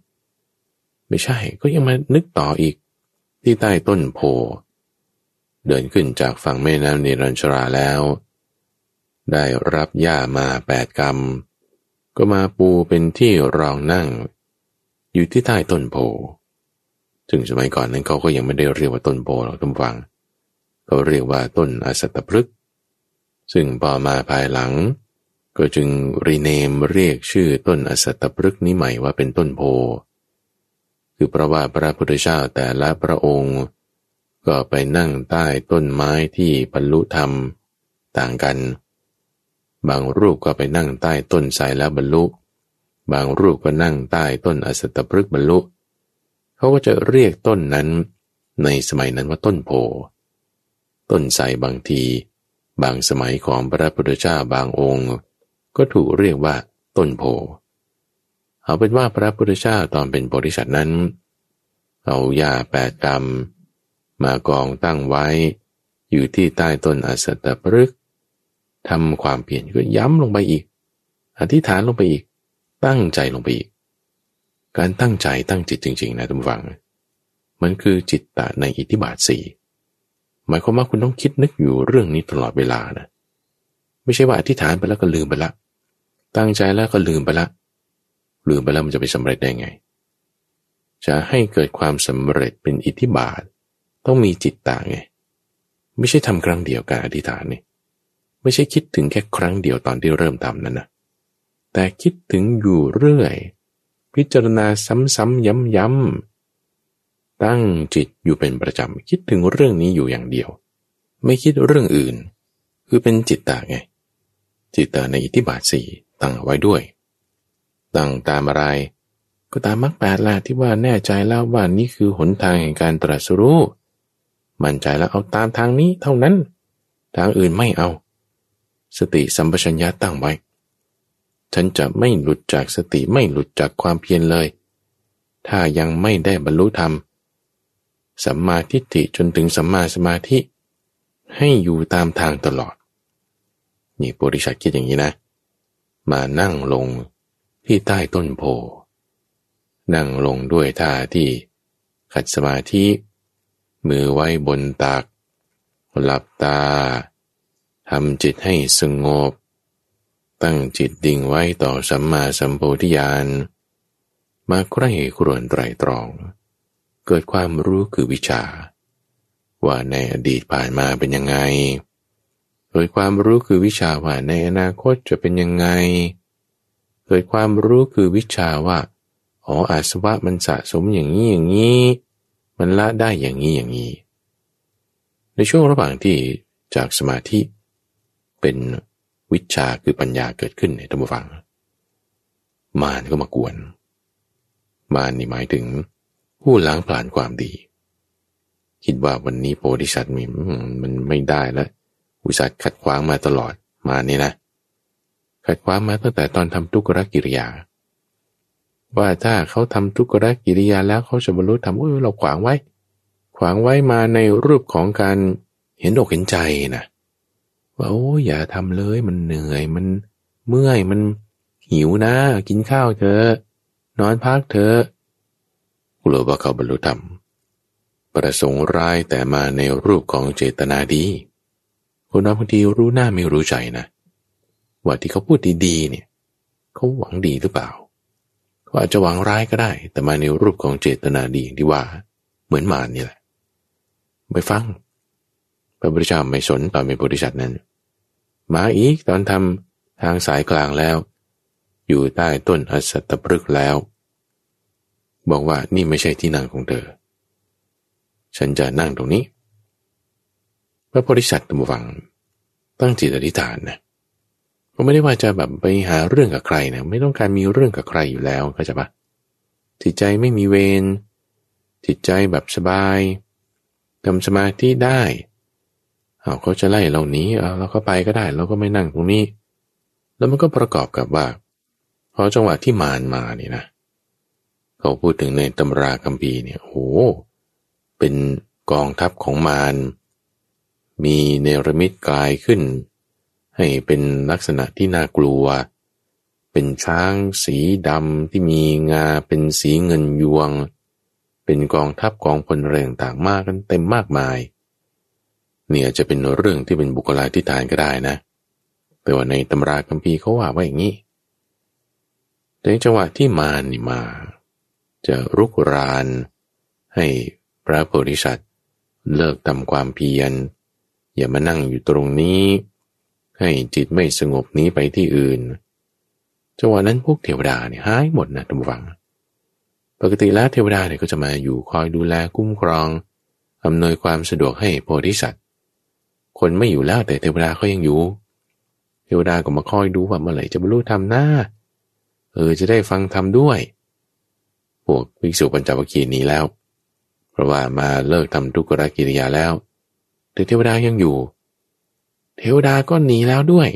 ไม่ใช่ก็ยังมานึกต่ออีก ที่ใต้ต้นโพเดินขึ้นจากฝั่งแม่น้ำเนรัญชราแล้ว ได้รับหญ้ามาแปดกรรมก็มาปูเป็นที่รองนั่ง อยู่ที่ใต้ต้นโพถึงสมัยก่อนนั้นเขาก็ยังไม่ได้เรียกว่าต้นโพหรอกทุกฝัง เขาเรียกว่าต้นอสัตตพฤกษซึ่งพอมาภายหลัง ก็จึงรีเนมเรียกชื่อต้นอสัตตพฤกษ์นี้ใหม่ว่าเป็นต้นโพ คือเพราะว่าพระพุทธเจ้าแต่ละพระองค์ ก็ไปนั่งใต้ต้นไม้ที่บรรลุธรรมต่างกัน บางรูปก็ไปนั่งใต้ต้นไทรแล้วบรรลุ บางรูปก็นั่งใต้ต้นอสัตตพฤกษ์บรรลุ เขาก็จะเรียกต้นนั้น ในสมัยนั้นว่าต้นโพ ต้นไทรบางที บางสมัยของพระพุทธเจ้าบางองค์ ก็ถูกเรียกว่าต้นโพ เอาเป็นว่าพระพุทธเจ้าตอนเป็นบริษัทนั้น เอายาแปดกรรมมากองตั้งไว้ อยู่ที่ใต้ต้นอสตตปรึกทำความเปลี่ยนก็ย้ำลงไปอีก อธิษฐานลงไปอีก ตั้งใจลงไปอีก การตั้งใจตั้งจิตจริง ๆ นะทุกฝัง มันคือจิตตะในอิทธิบาทสี่หมายความว่าคุณต้องคิดนึกอยู่เรื่องนี้ตลอดเวลานะ ไม่ใช่ว่าอธิษฐานไปแล้วก็ลืมไปละ ตั้งใจแล้วก็ลืมไปละ ลืมไปแล้วมันจะไปสำเร็จได้ไง จะให้เกิดความสำเร็จเป็นอิทธิบาท ต้องมีจิตตาไง ไม่ใช่ทำครั้งเดียวการอธิษฐานนี่ ไม่ใช่คิดถึงแค่ครั้งเดียวตอนที่เริ่มทำนั่นนะ แต่คิดถึงอยู่เรื่อย พิจารณาซ้ำๆย้ำๆตั้งจิตอยู่เป็นประจำคิดถึงเรื่องนี้อยู่อย่างเดียว ไม่คิดเรื่องอื่น คือเป็นจิตตาไง จิตตาในอิทธิบาทสี่ตั้งไว้ด้วย ตั้งตามอะไร ก็ตามมรรคแปดละที่ว่าแน่ใจแล้วว่านี่คือหนทางแห่งการตรัสรู้มั่นใจแล้วเอาตามทางนี้เท่านั้น ทางอื่นไม่เอา สติสัมปชัญญะตั้งไว้ ฉันจะไม่หลุดจากสติไม่หลุดจากความเพียรเลย ถ้ายังไม่ได้บรรลุธรรม สัมมาทิฏฐิจนถึงสัมมาสมาธิ ให้อยู่ตามทางตลอด นี่บริษัทคิดอย่างนี้นะ มานั่งลงที่ใต้ต้นโพ นั่งลงด้วยท่าที่ขัดสมาธิ มือไว้บนตัก หลับตาทำจิตให้สงบ ตั้งจิตดิ่งไว้ต่อสัมมาสัมโพธิญาณมาใคร่ครวญไตรตรอง เกิดความรู้คือวิชา ว่าในอดีตผ่านมาเป็นยังไง เกิดความรู้คือวิชาว่าในอนาคตจะเป็นยังไง เกิดความรู้คือวิชาว่าอ๋ออาสวะมันสะสมอย่างนี้อย่างนี้ มันละได้อย่างนี้อย่างนี้ ในช่วงระหว่างที่จากสมาธิเป็น วิชาคือปัญญาเกิดขึ้นในธรรมฟัง มารก็มากวน มารนี่หมายถึง ผู้ล้างผลาญความดี คิดว่าวันนี้โพธิสัตว์มีมันไม่ได้แล้วอุสัตขัดขวางมาตลอดมานี่นะ ขัดขวางมาตั้งแต่ตอนทำทุกขกิริยา ว่าถ้าเขาทำทุกขกิริยาแล้วเขาจะบรรลุธรรมเออเราขวางไว้ ขวางไว้มาในรูปของการเห็นอกเห็นใจนะ ว่าโอ้อย่าทำเลยมันเหนื่อยมันเมื่อยมันหิวนะ กินข้าวเถอะนอนพักเถอะกลัวว่าเขาบรรลุธรรม ประสงค์ร้ายแต่มาในรูปของเจตนาดีคนเราบางทีรู้หน้าไม่รู้ใจนะ ว่าที่เขาพูดดีๆเนี่ยเขาหวังดีหรือเปล่าเขาอาจจะหวังร้ายก็ได้ แต่มาในรูปของเจตนาดีที่ว่า เหมือนมารนี่แหละไปฟังพระพุทธเจ้าไม่สนตอนเป็นบริษัทนั้น มาอีกตอนทำทางสายกลางแล้ว อยู่ใต้ต้นอสัตตปรึกแล้ว บอกว่านี่ไม่ใช่ที่นั่งของเธอ ฉันจะนั่งตรงนี้ พระโพธิสัตว์ตัมวัง ตั้งจิตอธิษฐานนะก็ไม่ได้ว่าจะแบบไปหาเรื่องกับใครนะไม่ต้องการมีเรื่องกับใครอยู่แล้วก็จปะจิตใจไม่มีเวรจิตใจแบบสบายทำสมาธิได้ เอาเขาจะไล่เราหนีเอาเราก็ไปก็ได้ เราก็ไม่นั่งตรงนี้ แล้วมันก็ประกอบกับว่าพอจังหวะที่มารมาเนี่ยนะเขาพูดถึงในตำราคัมภีร์เนี่ยโอ้เป็นกองทัพของมารมีเนรมิตกลายขึ้น ให้เป็นลักษณะที่น่ากลัว เป็นช้างสีดำที่มีงาเป็นสีเงินยวง เป็นกองทัพกองพลแรงต่างมากกันเต็มมากมายเเนี่ยจะเป็นเรื่องที่เป็นบุคลาธิฐานก็ได้นะ แต่ว่าในตำราคัมภีร์เขาว่าว่าอย่างนี้ในจังหวะที่มารนี่มา จะรุกราน ให้พระโพธิสัตว์เลิกทำความเพียร อย่ามานั่งอยู่ตรงนี้ ให้จิตไม่สงบนี้ไปที่อื่นจังหวะนั้นพวกเทวดาเนี่ยหายหมดนะท่านผู้ฟัง ปกติแล้วเทวดาเนี่ยก็จะมาอยู่คอยดูแลคุ้มครองอำนวยความสะดวกให้โพธิสัตว์ คนไม่อยู่แล้วแต่เทวดาเขายังอยู่ เทวดาก็มาคอยดูว่าเมื่อไหร่จะบรรลุธรรมหน้า เออจะได้ฟังธรรมด้วย พวกภิกษุปัญจวัคคีย์นี้แล้ว เพราะว่ามาเลิกทำทุกขกิริยาแล้ว แต่เทวดายังอยู่ เทวดาก็หนีแล้วด้วย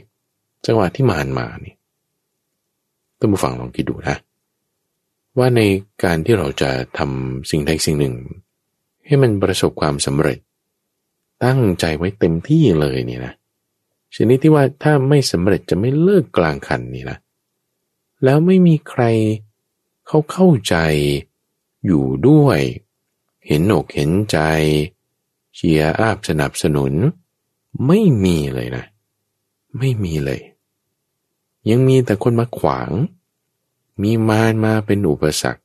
จังหวะที่มารมานี่ต้องมาฟังลองคิดดูนะว่าในการที่เราจะทำสิ่งใดสิ่งหนึ่ง ให้มันประสบความสำเร็จ ตั้งใจไว้เต็มที่เลยเนี่ยนะชนิดที่ว่าถ้าไม่สำเร็จจะไม่เลิกกลางคันนี่นะแล้วไม่มีใครเขาเข้าใจอยู่ด้วย เห็นอกเห็นใจ เชียร์อาบสนับสนุน ไม่มีเลยนะ ไม่มีเลย ยังมีแต่คนมาขวาง มีมารมาเป็นอุปสรรค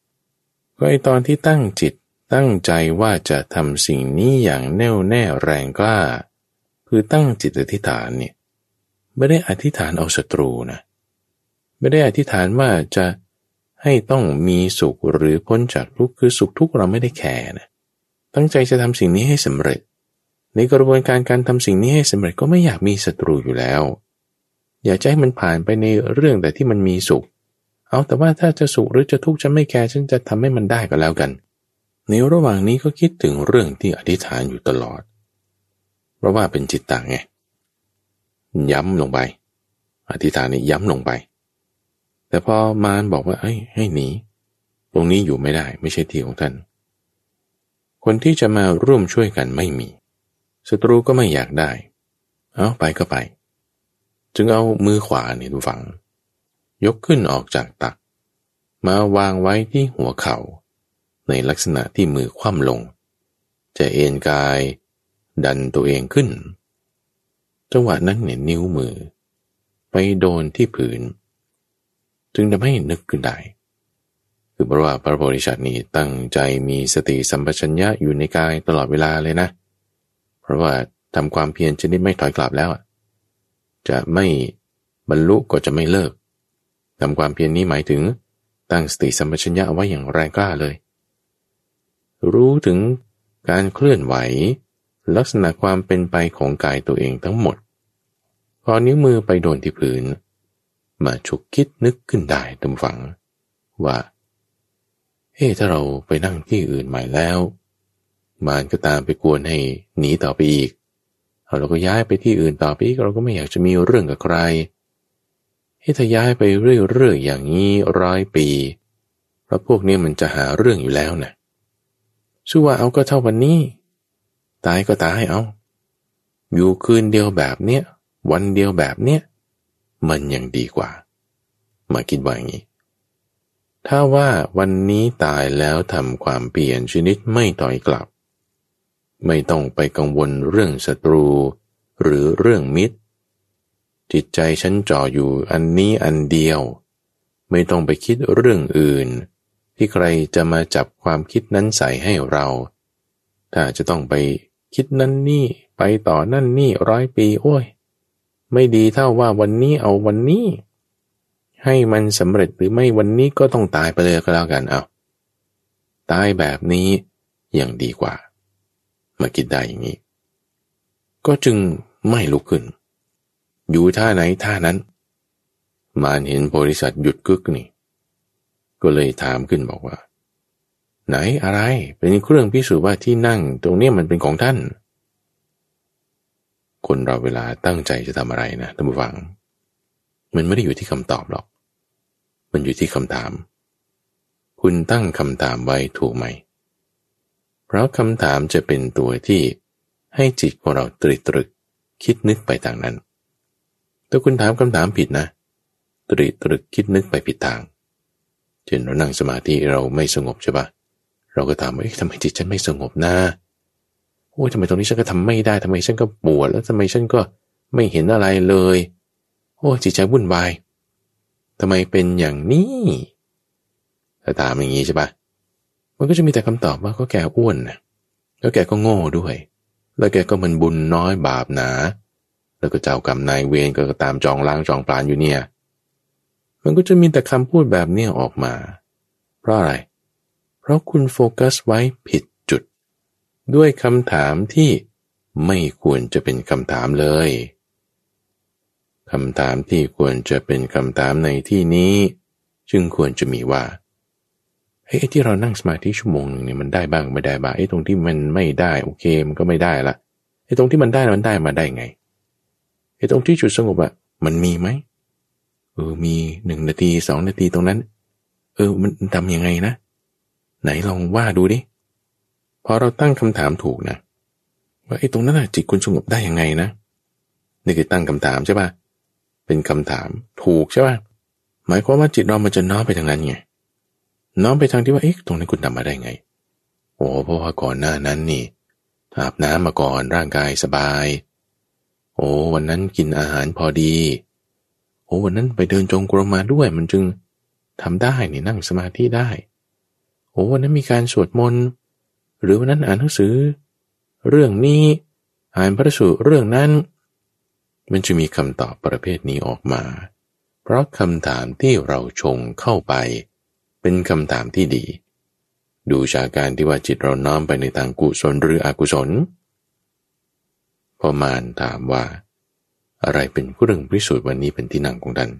ก็ไอตอนที่ตั้งจิต ตั้งใจว่าจะทำสิ่งนี้อย่างแน่วแน่แรงกล้า คือตั้งจิตอธิษฐานเนี่ยไม่ได้อธิษฐานเอาศัตรูนะ ไม่ได้อธิษฐานว่าจะให้ต้องมีสุขหรือพ้นจากทุกข์คือสุขทุกข์เราไม่ได้แคร์นะตั้งใจจะทำสิ่งนี้ให้สำเร็จ ในกระบวนการการทำสิ่งนี้ให้สำเร็จก็ไม่อยากมีศัตรูอยู่แล้ว อยากจะให้มันผ่านไปในเรื่องแต่ที่มันมีสุข เอาแต่ว่าถ้าจะสุขหรือจะทุกข์จะไม่แคร์ฉันจะทำให้มันได้ก็แล้วกัน ในระหว่างนี้ก็คิดถึงเรื่องที่อธิษฐานอยู่ตลอด เพราะว่าเป็นจิตต่างไง ย้ำลงไป อธิษฐานนี่ย้ำลงไป แต่พอมารบอกว่าเอ้ให้หนีตรงนี้อยู่ไม่ได้ ไม่ใช่ที่ของท่าน คนที่จะมาร่วมช่วยกันไม่มีศัตรูก็ไม่อยากได้ เอาไปก็ไป จึงเอามือขวาเนี่ยดูฝัง ยกขึ้นออกจากตัก มาวางไว้ที่หัวเขา่า ในลักษณะที่มือคว่ำลง จะเอ็นกาย ดันตัวเองขึ้น จังหวะนั้นเนี่ยนิ้วมือ ไปโดนที่ผืน จึงทำให้นึกขึ้นได้ คือเพราะว่าพระโพธิสัตว์นี้ตั้งใจมีสติสัมปชัญญะอยู่ในกายตลอดเวลาเลยนะ เพราะว่าทำความเพียรชนิดไม่ถอยกลับแล้วจะไม่บรรลุก็จะไม่เลิกทำความเพียรนนี้หมายถึงตั้งสติสัมปชัญญะไว้อย่างแรงกล้าเลย รู้ถึงการเคลื่อนไหว ลักษณะความเป็นไปของกายตัวเองทั้งหมด พอนิ้วมือไปโดนที่พื้น มาฉุกคิดนึกขึ้นได้ตำฝัง ว่า เฮ้ถ้าเราไปนั่งที่อื่นใหม่แล้ว มารก็ตามไปกวนให้หนีต่อไปอีกเราก็ย้ายไปที่อื่นต่อไปอีกเราก็ไม่อยากจะมีเรื่องกับใครให้ถ้าย้ายไปเรื่อยๆอย่างนี้ร้อยปี เพราะพวกนี้มันจะหาเรื่องอยู่แล้วนะ สู้ว่าเอาก็เท่าวันนี้ ตายก็ตายเอา อยู่คืนเดียวแบบเนี้ยวันเดียวแบบเนี้ยมันยังดีกว่า มาคิดว่าอย่างนี้ ถ้าว่าวันนี้ตายแล้วทำความเปลี่ยนชนิดไม่ต่อยกลับ ไม่ต้องไปกังวลเรื่องศัตรู หรือเรื่องมิตร จิตใจฉันจ่ออยู่อันนี้อันเดียว ไม่ต้องไปคิดเรื่องอื่น ที่ใครจะมาจับความคิดนั้นใส่ให้เรา ถ้าจะต้องไปคิดนั่นนี่ไปต่อนั่นนี่ร้อยปี โอ้ย ไม่ดีเท่าว่าวันนี้เอาวันนี้ ให้มันสำเร็จหรือไม่วันนี้ก็ต้องตายไปเลยก็แล้วกันเอาตายแบบนี้ยังดีกว่า มาคิดได้อย่างนี้ ก็จึงไม่ลุกขึ้น อยู่ท่าไหนท่านั้น มารเห็นโพธิสัตว์หยุดกึกนี่ ก็เลยถามขึ้นบอกว่า ไหนอะไรเป็นเครื่องพิสูจน์ว่าที่นั่งตรงนี้มันเป็นของท่าน คนเราเวลาตั้งใจจะทำอะไรนะท่านผู้ฟัง มันไม่ได้อยู่ที่คำตอบหรอก มันอยู่ที่คำถาม คุณตั้งคำถามไว้ถูกไหม เพราะคำถามจะเป็นตัวที่ให้จิตของเราตรึกตรึกคิดนึกไปทางนั้น ถ้าคุณถามคำถามผิดนะ ตรึกตรึกคิดนึกไปผิดทาง ช่นเรานั่งสมาธิเราไม่สงบใช่ปะเราก็ถามว่าทำไมจิตฉันไม่สงบนะโอ้ยทำไมตรงนี้ฉันก็ทำไม่ได้ทำไมฉันก็ปวดแล้วทำไมฉันก็ไม่เห็นอะไรเลย โอ้จิตใจวุ่นวายทำไมเป็นอย่างนี้ถ้าถามอย่างนี้ใช่ปะมันก็จะมีแต่คำตอบว่าก็แกอ้วนนะแล้วแกก็โง่ด้วย แล้วแกก็มันบุญน้อยบาปหนา แล้วก็เจ้ากรรมนายเวรก็ตามจองล้างจองปลานอยู่เนี่ย มันก็จะมีแต่คำพูดแบบนี้ออกมา เพราะอะไร เพราะคุณโฟกัสไว้ผิดจุด ด้วยคำถามที่ไม่ควรจะเป็นคำถามเลยคำถามที่ควรจะเป็นคำถามในที่นี้ จึงควรจะมีว่าเฮ้ยที่เรานั่งสมาธิชั่วโมงหนึ่งเนี่ยมันได้บ้างไม่ได้บ้างไอ้ตรงที่มันไม่ได้โอเคมันก็ไม่ได้ละไอ้ตรงที่มันได้มันได้มาได้ไงไอ้ตรงที่จุดสงบอะมันมีไหม เออมีหนึ่งนาทีสองนาทีตรงนั้น เออมันทำยังไงนะ ไหนลองว่าดูดิพอเราตั้งคำถามถูกนะ ว่าไอ้ตรงนั้นอะจิตคุณสงบได้ยังไงนะนี่คือตั้งคำถามใช่ป่ะเป็นคำถามถูกใช่ป่ะหมายความว่าจิตเรามันจะน้อมไปทางนั้นไงน้อมไปทางที่ว่าเอ๊ะตรงนี้นคุณทำมาได้ไง โอ้เพราะว่าก่อนหน้านั้นนี่อาบน้ำมาก่อนร่างกายสบาย โอ้วันนั้นกินอาหารพอดี โอ้วันนั้นไปเดินจงกรมมาด้วย มันจึงทำได้นี่นั่งสมาธิได้ โอ้วันนั้นมีการสวดมนต์หรือวันนั้นอ่านหนังสือ เรื่องนี้อ่านพระสูตรเรื่องนั้น มันจะมีคำตอบประเภทนี้ออกมา เพราะคำถามที่เราชงเข้าไป เป็นคำถามที่ดี ดูชาการที่ว่าจิตเราน้อมไปในทางกุศลหรืออกุศลพอมานถามว่า อะไรเป็นเครื่องพิสูจน์วันนี้เป็นที่นั่งของท่าน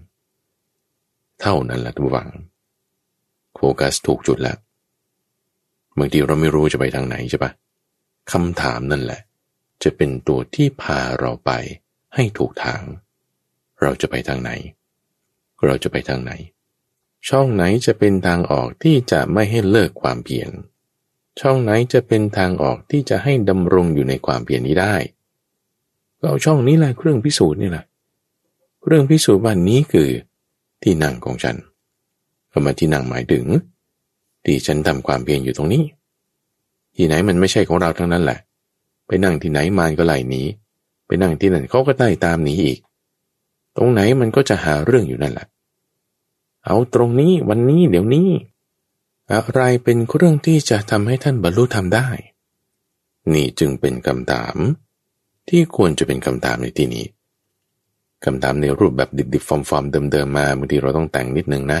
เท่านั้นแหละทุกฝัง โฟกัสถูกจุดแล้วบางทีเราไม่รู้จะไปทางไหนใช่ปะคำถามนั่นแหละ จะเป็นตัวที่พาเราไปให้ถูกทาง เราจะไปทางไหน เราจะไปทางไหน ช่องไหนจะเป็นทางออกที่จะไม่ให้เลิกความเพียรช่องไหนจะเป็นทางออกที่จะให้ดำรงอยู่ในความเพียรนี้ได้ ก็เอาช่องนี้แหละเครื่องพิสูจน์นี่แหละเครื่องพิสูจน์ว่านี้คือที่นั่งของฉันคำว่าที่นั่งหมายถึง ที่ฉันทำความเพียรอยู่ตรงนี้ ที่ไหนมันไม่ใช่ของเราทั้งนั้นแหละ ไปนั่งที่ไหนมารก็ไล่หนีไปนั่งที่นั่นเขาก็ไล่ตามหนีอีก ตรงไหนมันก็จะหาเรื่องอยู่นั่นแหละ เอาตรงนี้วันนี้เดี๋ยวนี้ อะไรเป็นเรื่องที่จะทำให้ท่านบรรลุธรรมได้ นี่จึงเป็นคำถาม ที่ควรจะเป็นคำถามในที่นี้คำถามในรูปแบบดิบๆฟอร์มๆเดิมๆมาบางทีเราต้องแต่งนิดนึงนะ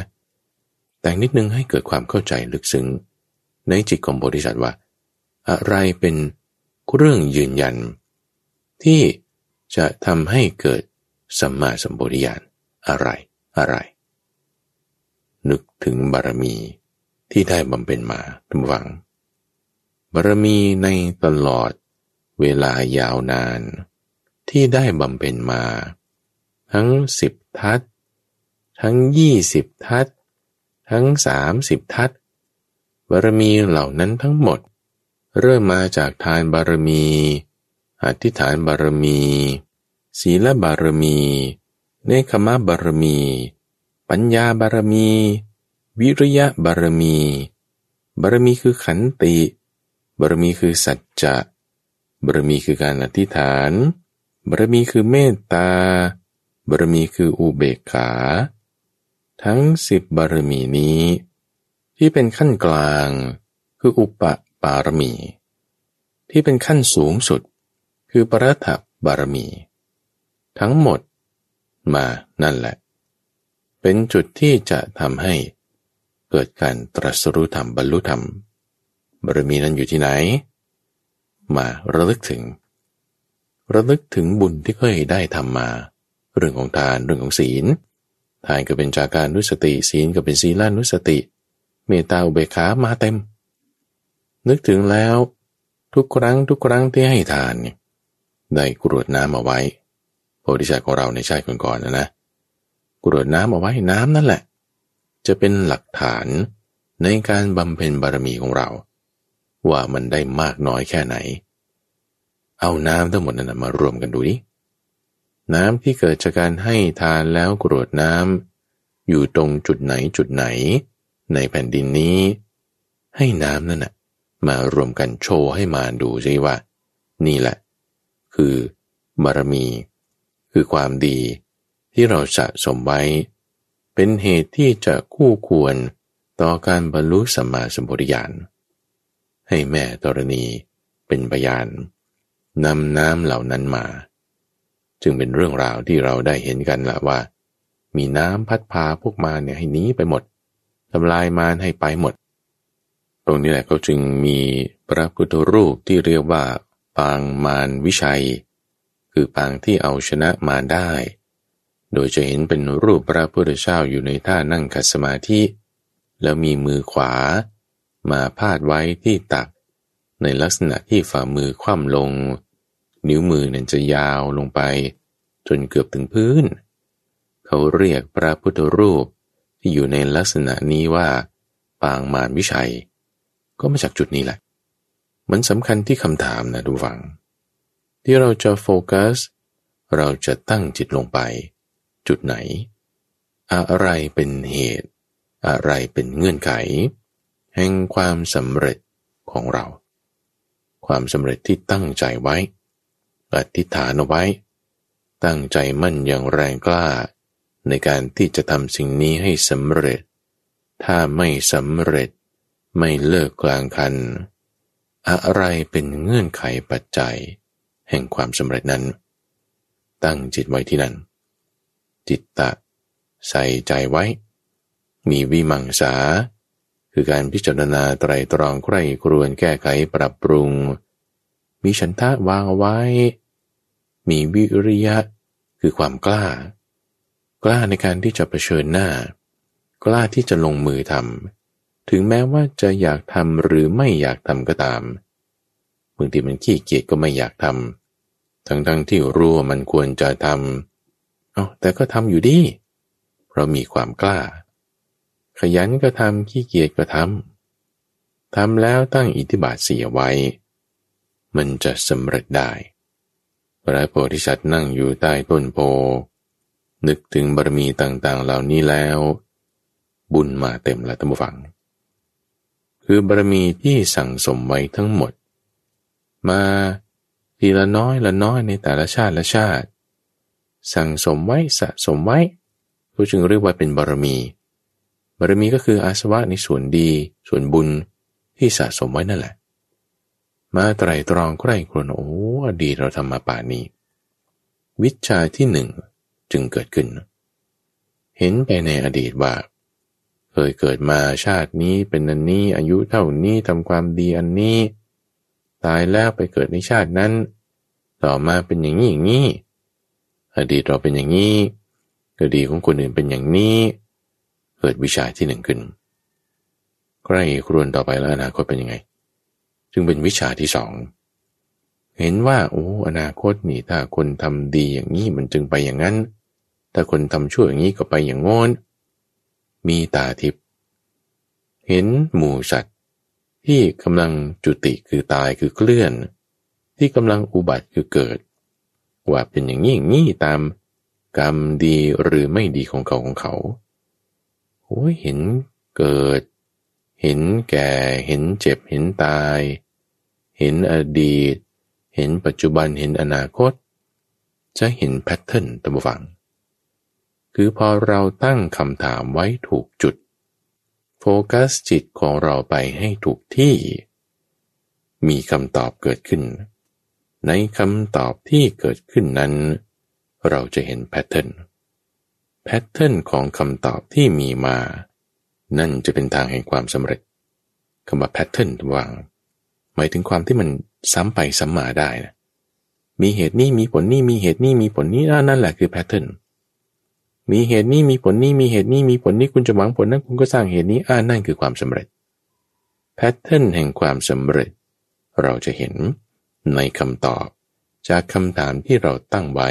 แต่งนิดนึงให้เกิดความเข้าใจลึกซึ้งในจิตของบริษัทว่า อะไรเป็นเรื่องยืนยัน ที่จะทำให้เกิดสัมมาสัมปวิญาณอะไรอะไร นึกถึงบารมีที่ได้บำเพ็ญมาทุกฝัง บารมีในตลอด เวลายาวนาน ที่ได้บำเพ็ญมา ทั้งสิบทัศทั้งยี่สิบทัศทั้งสามสิบทัศบารมีเหล่านั้นทั้งหมด เริ่มมาจากทานบารมีอธิษฐานบารมี ศีลบารมี เนคขมะบารมี ปัญญาบารมี วิริยะบารมี บารมีคือขันติ บารมีคือสัจจะ บารมีคือการอธิษฐาน บารมีคือเมตตา บารมีคืออุเบกขา ทั้งสิบบารมีนี้ ที่เป็นขั้นกลาง คืออุปปารมี ที่เป็นขั้นสูงสุด คือปรัตถบารมี ทั้งหมดมานั่นแหละ เป็นจุดที่จะทำให้เกิดการตรัสรู้ธรรมบรรลุธรรมบารมีนั้นอยู่ที่ไหน มาระลึกถึง ระลึกถึงบุญที่เคยได้ทำมา เรื่องของทานเรื่องของศีล ทานก็เป็นจากการนุสติ ศีลก็เป็นศีลานุสติ เมตตาอุเบกขามาเต็ม นึกถึงแล้ว ทุกครั้งทุกครั้งที่ให้ทานเนี่ยได้กรวดน้ำเอาไว้โพธิสัตว์ของเราในชาติก่อนๆนะนะกรวดน้ำเอาไว้น้ำนั่นแหละ จะเป็นหลักฐานในการบำเพ็ญบารมีของเรา ว่ามันได้มากน้อยแค่ไหน เอาน้ำทั้งหมดนั้นมารวมกันดูดิน้ำที่เกิดจากการให้ทานแล้วกรวดน้ำอยู่ตรงจุดไหนจุดไหน ในแผ่นดินนี้ ให้น้ำนั่นนะมารวมกันโชว์ให้มาดูใช่ว่า นี่แหละ คือบารมี คือความดีที่เราสะสมไว้ เป็นเหตุที่จะคู่ควรต่อการบรรลุสัมมาสัมพุทธญาณ ให้แม่ธรณีเป็นพยานนำน้ำเหล่านั้นมา จึงเป็นเรื่องราวที่เราได้เห็นกันละว่า มีน้ำพัดพาพวกมาเนี่ยให้หนีไปหมดทำลายมารให้ไปหมด ตรงนี้แหละก็จึงมีพระพุทธรูปที่เรียกว่า ปางมารวิชัย คือปางที่เอาชนะมารได้ โดยจะเห็นเป็นรูปพระพุทธเจ้าอยู่ในท่านั่งขัดสมาธิ แล้วมีมือขวา มาพาดไว้ที่ตัก ในลักษณะที่ฝ่ามือคว่ำลง นิ้วมือนั้นจะยาวลงไป จนเกือบถึงพื้น เขาเรียกพระพุทธรูปที่อยู่ในลักษณะนี้ว่า ปางมารวิชัย ก็มาจากจุดนี้แหละ มันสำคัญที่คำถามนะดูฟัง ที่เราจะโฟกัส เราจะตั้งจิตลงไป จุดไหน อะไรเป็นเหตุ อะไรเป็นเงื่อนไข แห่งความสำเร็จของเรา ความสำเร็จที่ตั้งใจไว้อธิษฐานเอาไว้ ตั้งใจมั่นอย่างแรงกล้า ในการที่จะทำสิ่งนี้ให้สำเร็จ ถ้าไม่สำเร็จไม่เลิกกลางคัน อะไรเป็นเงื่อนไขปัจจัย แห่งความสำเร็จนั้น ตั้งจิตไว้ที่นั่น จิตตะ ใส่ใจไว้ มีวิมังสา คือการพิจารณาไตรตรองใคร่ครวญแก้ไขปรับปรุง มีฉันทะวางเอาไว้ มีวิริยะ คือความกล้า กล้าในการที่จะะเผชิญหน้า กล้าที่จะลงมือทำถึงแม้ว่าจะอยากทำหรือไม่อยากทำก็ตามบางทีมันขี้เกียจก็ไม่อยากทำทั้งๆทที่รู้ว่ามันควรจะทำเอาแต่ก็ทำอยู่ดี เพราะมีความกล้า ขยันก็ทำขี้เกียจก็ทำทำแล้วตั้งอิทธิบาทเสียไว้ มันจะสำเร็จได้ พระโพธิสัตว์นั่งอยู่ใต้ต้นโพ นึกถึงบารมีต่างๆ เหล่านี้แล้ว บุญมาเต็มล้วท่านฟัง คือบารมีที่สั่งสมไว้ทั้งหมด มาทีละน้อยละน้อยในแต่ละชาติละชาติ สั่งสมไว้สะสมไว้ก็จึงเรียกว่าเป็นบารมี บารมีก็คืออาสวะในส่วนดี ส่วนบุญที่สะสมไว้นั่นแหละ มาไตรตรองใกล้ครนโอ้อดีตเราทำมาป่านี้ วิชาที่หนึ่งจึงเกิดขึ้น เห็นไปในอดีตว่า เคยเกิดมาชาตินี้เป็นอันนี้อายุเท่านี้ทำความดีอันนี้ ตายแล้วไปเกิดในชาตินั้น ต่อมาเป็นอย่างนี้อย่างนี้ อดีตเราเป็นอย่างนี้อดีตของคนอื่นเป็นอย่างนี้ เกิดวิชาที่หนึ่งขึ้นใกล้ครวนต่อไปแล้วอนาคตเป็นยังไง จึงเป็นวิชาที่สอง เห็นว่าโอ้อนาคตนี่ถ้าคนทำดีอย่างนี้มันจึงไปอย่างนั้น ถ้าคนทำชั่วอย่างนี้ก็ไปอย่างงอนมีตาทิพย์เห็นหมู่สัตว์ที่กำลังจุติคือตายคือเคลื่อน ที่กำลังอุบัติคือเกิด ว่าเป็นอย่างนี้อย่างนี้ตาม กรรมดีหรือไม่ดีของเขาของเขา โอ้ยเห็นเกิด เห็นแก่ เห็นเจ็บ เห็นตาย เห็นอดีต เห็นปัจจุบัน เห็นอนาคต จะเห็นแพทเทิร์นตามฟัง คือพอเราตั้งคำถามไว้ถูกจุด โฟกัสจิตของเราไปให้ถูกที่ มีคำตอบเกิดขึ้น ในคำตอบที่เกิดขึ้นนั้น เราจะเห็น pattern pattern ของคำตอบที่มีมา นั่นจะเป็นทางแห่งความสำเร็จคำว่า pattern วางหมายถึงความที่มันซ้ำไปซ้ำมาได้นะมีเหตุนี้มีผลนี้มีเหตุนี้มีผลนี้นั่นแหละคือ patternมีเหตุนี้มีผลนี้มีเหตุนี้มีผลนี้คุณจะหวังผลนั้นคุณก็สร้างเหตุนี้อ่านั่นคือความสำเร็จแพทเทิร์นแห่งความสำเร็จ เราจะเห็นในคำตอบจากคำถามที่เราตั้งไว้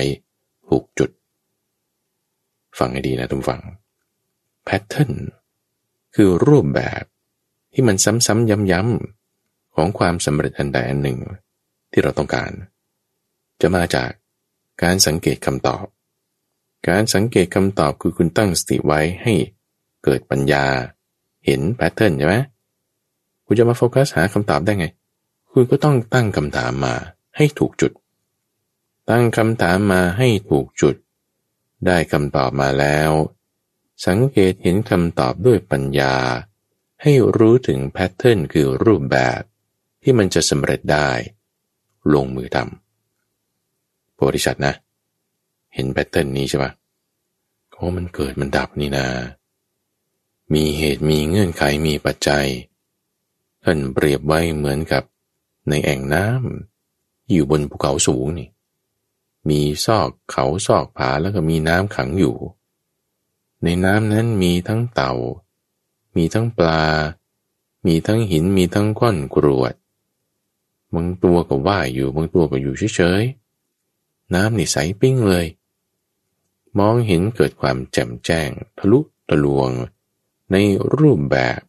ถูกจุด ฟังให้ดีนะทุกฝังแพทเทิร์นคือรูปแบบที่มันซ้ำๆย้ำๆของความสำเร็จอันใดอันหนึ่ง ที่เราต้องการ จะมาจากการสังเกตคำตอบ การสังเกตคำตอบคือคุณตั้งสติไว้ให้เกิดปัญญา เห็น pattern ใช่ไหมคุณจะมาโฟกัสหาคำตอบได้ไง คุณก็ต้องตั้งคำถามมาให้ถูกจุด ตั้งคำถามมาให้ถูกจุด ได้คำตอบมาแล้ว สังเกตเห็นคำตอบด้วยปัญญา ให้รู้ถึง pattern คือรูปแบบที่มันจะสำเร็จได้ ลงมือทำบริษัทนะ เห็นแพทเทิร์นนี้ใช่ปะโอ้มันเกิดมันดับนี่นามีเหตุมีเงื่อนไขมีปัจจัย ท่านเปรียบไว้เหมือนกับในแอ่งน้ำอยู่บนภูเขาสูงนี่ มีซอกเขาซอกผาแล้วก็มีน้ำขังอยู่ ในน้ำนั้นมีทั้งเต่า มีทั้งปลา มีทั้งหินมีทั้งก้อนกรวดบางตัวก็ว่ายอยู่บางตัวก็อยู่เฉยๆ น้ำนี่ใสปิ้งเลย มองเห็นเกิดความแจ่มแจ้ง ทะลุทะลวง ในรูปแบบ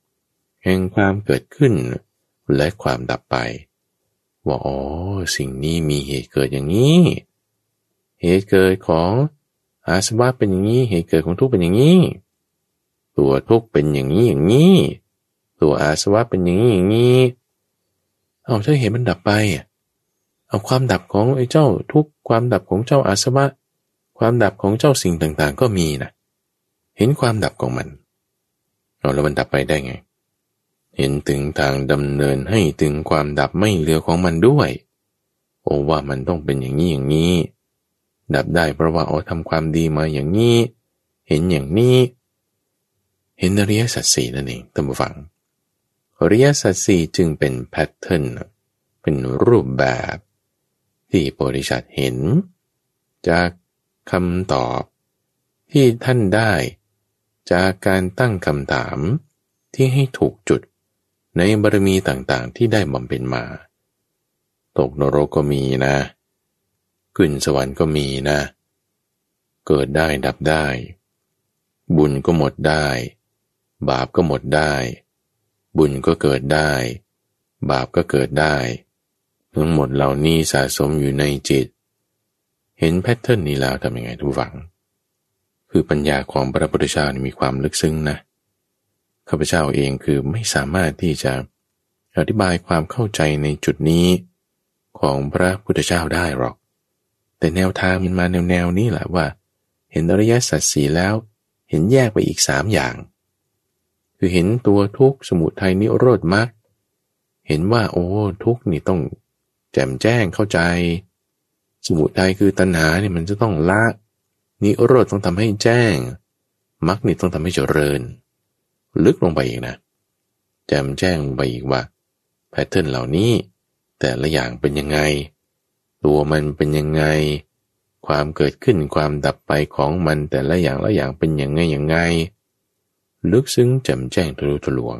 แห่งความเกิดขึ้น และความดับไป ว่าอ๋อสิ่งนี้มีเหตุเกิดอย่างนี้ เหตุเกิดของอาสวะเป็นอย่างนี้ เหตุเกิดของทุกข์เป็นอย่างนี้ ตัวทุกข์เป็นอย่างนี้อย่างนี้ ตัวอาสวะเป็นอย่างนี้อย่างนี้ เอาถ้าเห็นมันดับไป เอาความดับของไอ้เจ้าทุกความดับของเจ้าอาสวะ ความดับของเจ้าสิ่งต่างๆ ก็มีนะ เห็นความดับของมันเราแล้วมันดับไปได้ไง เห็นถึงทางดำเนินให้ถึงความดับไม่เหลือของมันด้วย โอ้ว่ามันต้องเป็นอย่างนี้อย่างนี้ ดับได้เพราะว่าโอ้ทำความดีมาอย่างนี้ เห็นอย่างนี้ เห็นอริยสัจสี่นั่นเองตั้งฟังอริยสัจสี่จึงเป็นแพทเทิร์นเป็นรูปแบบ ที่บริษัทเห็น จากคำตอบที่ท่านได้ จากการตั้งคำถามที่ให้ถูกจุดในบารมีต่างๆที่ได้บำเพ็ญมา ตกนรกก็มีนะ ขึ้นสวรรค์ก็มีนะ เกิดได้ดับได้ บุญก็หมดได้ บาปก็หมดได้ บุญก็เกิดได้ บาปก็เกิดได้ ทั้งหมดเหล่านี้สะสมอยู่ในจิต เห็นแพทเทิร์นนี้แล้วทำยังไงทุกฝัง คือปัญญาของพระพุทธเจ้ามีความลึกซึ้งนะข้าพเจ้าเองคือไม่สามารถที่จะอธิบายความเข้าใจในจุดนี้ของพระพุทธเจ้าได้หรอก แต่แนวทางมันมาแนวแนวนี้แหละว่า เห็นอริยสัจสี่แล้ว เห็นแยกไปอีกสามอย่าง คือเห็นตัวทุกข์สมุทัยนิโรธมรรคเห็นว่าโอ้ทุกข์นี่ต้องแจ่มแจ้งเข้าใจ สมุทัยคือตัณหาเนี่ยมันจะต้องละนิโรธต้องทำให้แจ้งมรรคนี่ต้องทำให้เจริญ ลึกลงไปอีกนะแจมแจ้งไปอีกว่าแพทเทิร์นเหล่านี้ แต่ละอย่างเป็นยังไง ตัวมันเป็นยังไง ความเกิดขึ้นความดับไปของมันแต่ละอย่างละอย่างเป็นยังไงอยังไง ลึกซึ้งแจ่มแจ้งทะลุทะลวง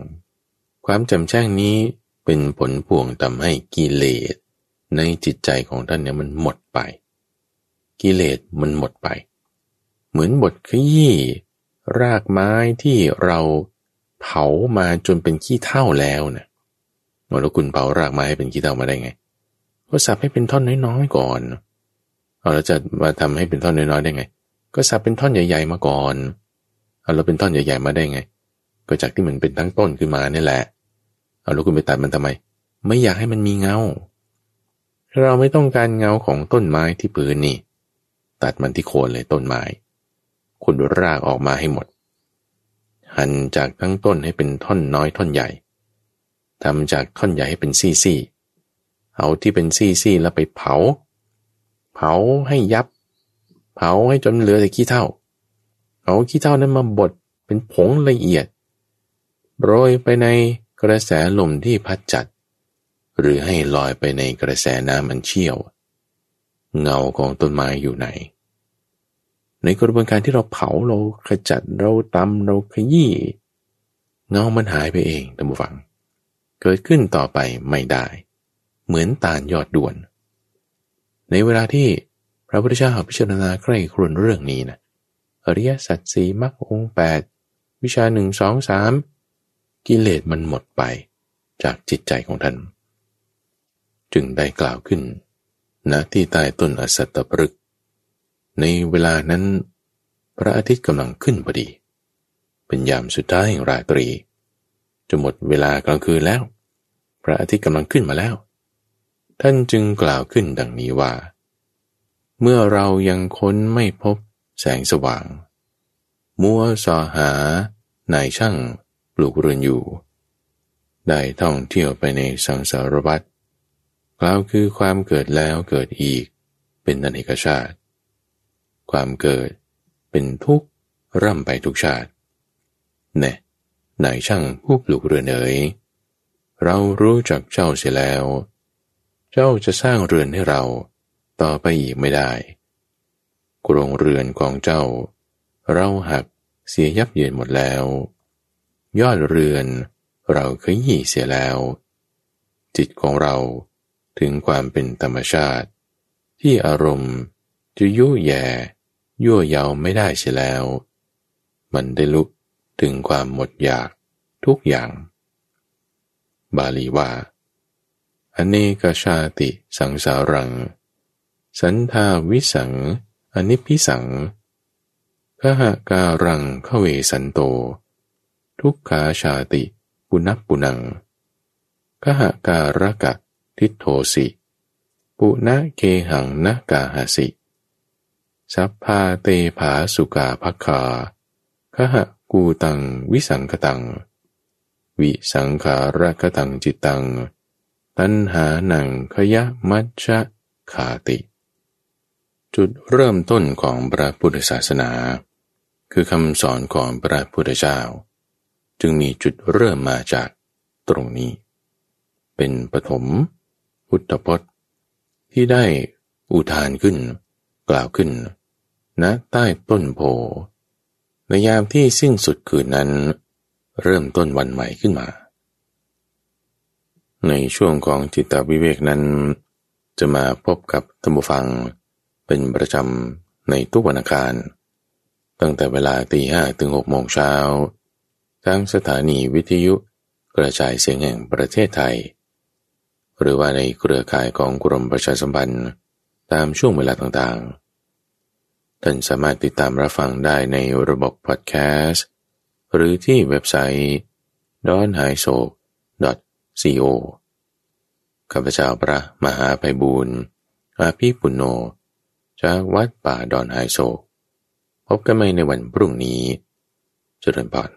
ความแจ่มแจ้งนี้เป็นผลพวงทำให้กิเลสในจิตใจของท่านเนี่ยมันหมดไป กิเลสมันหมดไป เหมือนบทขยี้รากไม้ที่เราเผามาจนเป็นขี้เท่าแล้วนะแล้วคุณเผารากไม้ให้เป็นขี้เท่ามาได้ไง ก็สับให้เป็นท่อนน้อยๆก่อนเอาแล้วจะมาทำให้เป็นท่อนน้อยๆได้ไง ก็สับเป็นท่อนใหญ่ๆมาก่อนเอาแล้วเป็นท่อนใหญ่ๆมาได้ไง ก็จากที่มันเป็นทั้งต้นขึ้นมาเนี่ยแหละเอาแล้วคุณไปตัดมันทำไม ไม่อยากให้มันมีเงา เราไม่ต้องการเงาของต้นไม้ที่พื้นนี่ ตัดมันที่โคนเลยต้นไม้ขุดรากออกมาให้หมด หั่นจากทั้งต้นให้เป็นท่อนน้อยท่อนใหญ่ทำจากท่อนใหญ่ให้เป็นซี่ๆ เอาที่เป็นซี่ๆแล้วไปเผา เผาให้ยับ เผาให้จนเหลือแต่ขี้เท่าเอาขี้เท่านั้นมาบดเป็นผงละเอียด โรยไปในกระแสลมที่พัดจัด หรือให้ลอยไปในกระแสน้ำมันเชี่ยว เงาของต้นไม้อยู่ไหน ในกระบวนการที่เราเผาเราขจัดเราตำเราขยี้เงามันหายไปเองท่านผู้ฟัง เกิดขึ้นต่อไปไม่ได้ เหมือนตาลยอดด่วน ในเวลาที่พระพุทธเจ้าพิจารณาใกล้ครวนเรื่องนี้นะอริยสัจสีมรรคองแปดวิชาหนึ่งสองสามกิเลสมันหมดไปจากจิตใจของท่าน จึงได้กล่าวขึ้นณที่ใต้ต้นอสัตตปรึก ในเวลานั้น พระอาทิตย์กำลังขึ้นพอดี เป็นยามสุดท้ายแห่งราตรี จะหมดเวลากลางคืนแล้ว พระอาทิตย์กำลังขึ้นมาแล้ว ท่านจึงกล่าวขึ้นดังนี้ว่า เมื่อเรายังค้นไม่พบแสงสว่าง มัวสอหานายช่างปลูกเรือนอยู่ ได้ท่องเที่ยวไปในสังสารวัฏกล่าวคือความเกิดแล้วเกิดอีกเป็นอเนกชาติ ความเกิดเป็นทุกข์ร่ำไปทุกชาติแน่นายช่างผู้ปลูกเรือนเอ๋ยเรารู้จักเจ้าเสียแล้ว เจ้าจะสร้างเรือนให้เราต่อไปอีกไม่ได้กรงเรือนของเจ้า เราหักเสียยับเยินหมดแล้ว ยอดเรือนเราเคยหยี่เสียแล้ว จิตของเราถึงความเป็นธรรมชาติ ที่อารมณ์จะยุ่ยแย่ยั่วเยาไม่ได้เสียแล้ว มันได้ลุกถึงความหมดอยากทุกอย่าง บาลีว่า อเนกชาติสังสารัง สันทาวิสัง อนิพิสังพหาการังเขเวสันโต ทุกขาชาติ ปุนับปุนังพหาการกะทิโทสิ ปุณะเกหังนะกาหาสิสัพพาเตภาสุกาภัคาขหะกูตังวิสังคตัง วิสังขารคตังจิตตัง ตัณหาหนังขยะมัชชะขาติ จุดเริ่มต้นของพระพุทธศาสนา คือคำสอนของพระพุทธเจ้า จึงมีจุดเริ่มมาจากตรงนี้ เป็นปฐมพุทธพจน์ ที่ได้อุทานขึ้น กล่าวขึ้นณใต้ต้นโพในยามที่สิ้นสุดคืนนั้น เริ่มต้นวันใหม่ขึ้นมา ในช่วงของจิตวิเวกนั้น จะมาพบกับธรรมฟัง เป็นประจำในทุกวันอังคาร ตั้งแต่เวลาตีห้ถึงหกโมงเช้าทั้งสถานีวิทยุกระจายเสียงแห่งประเทศไทย หรือว่าในเครือข่ายของกรมประชาสัมพันธ์ตามช่วงเวลาต่างๆ ท่านสามารถติดตามรับฟังได้ในระบบพอดแคสต์ หรือที่เว็บไซต์ d o n h a i s o ซีโอข้าพเจ้าพระมหาไพบูรณ์อาภีปุณโญจากวัดป่าดอนไฮโซ พบกันใหม่ในวันพรุ่งนี้ เจริญพร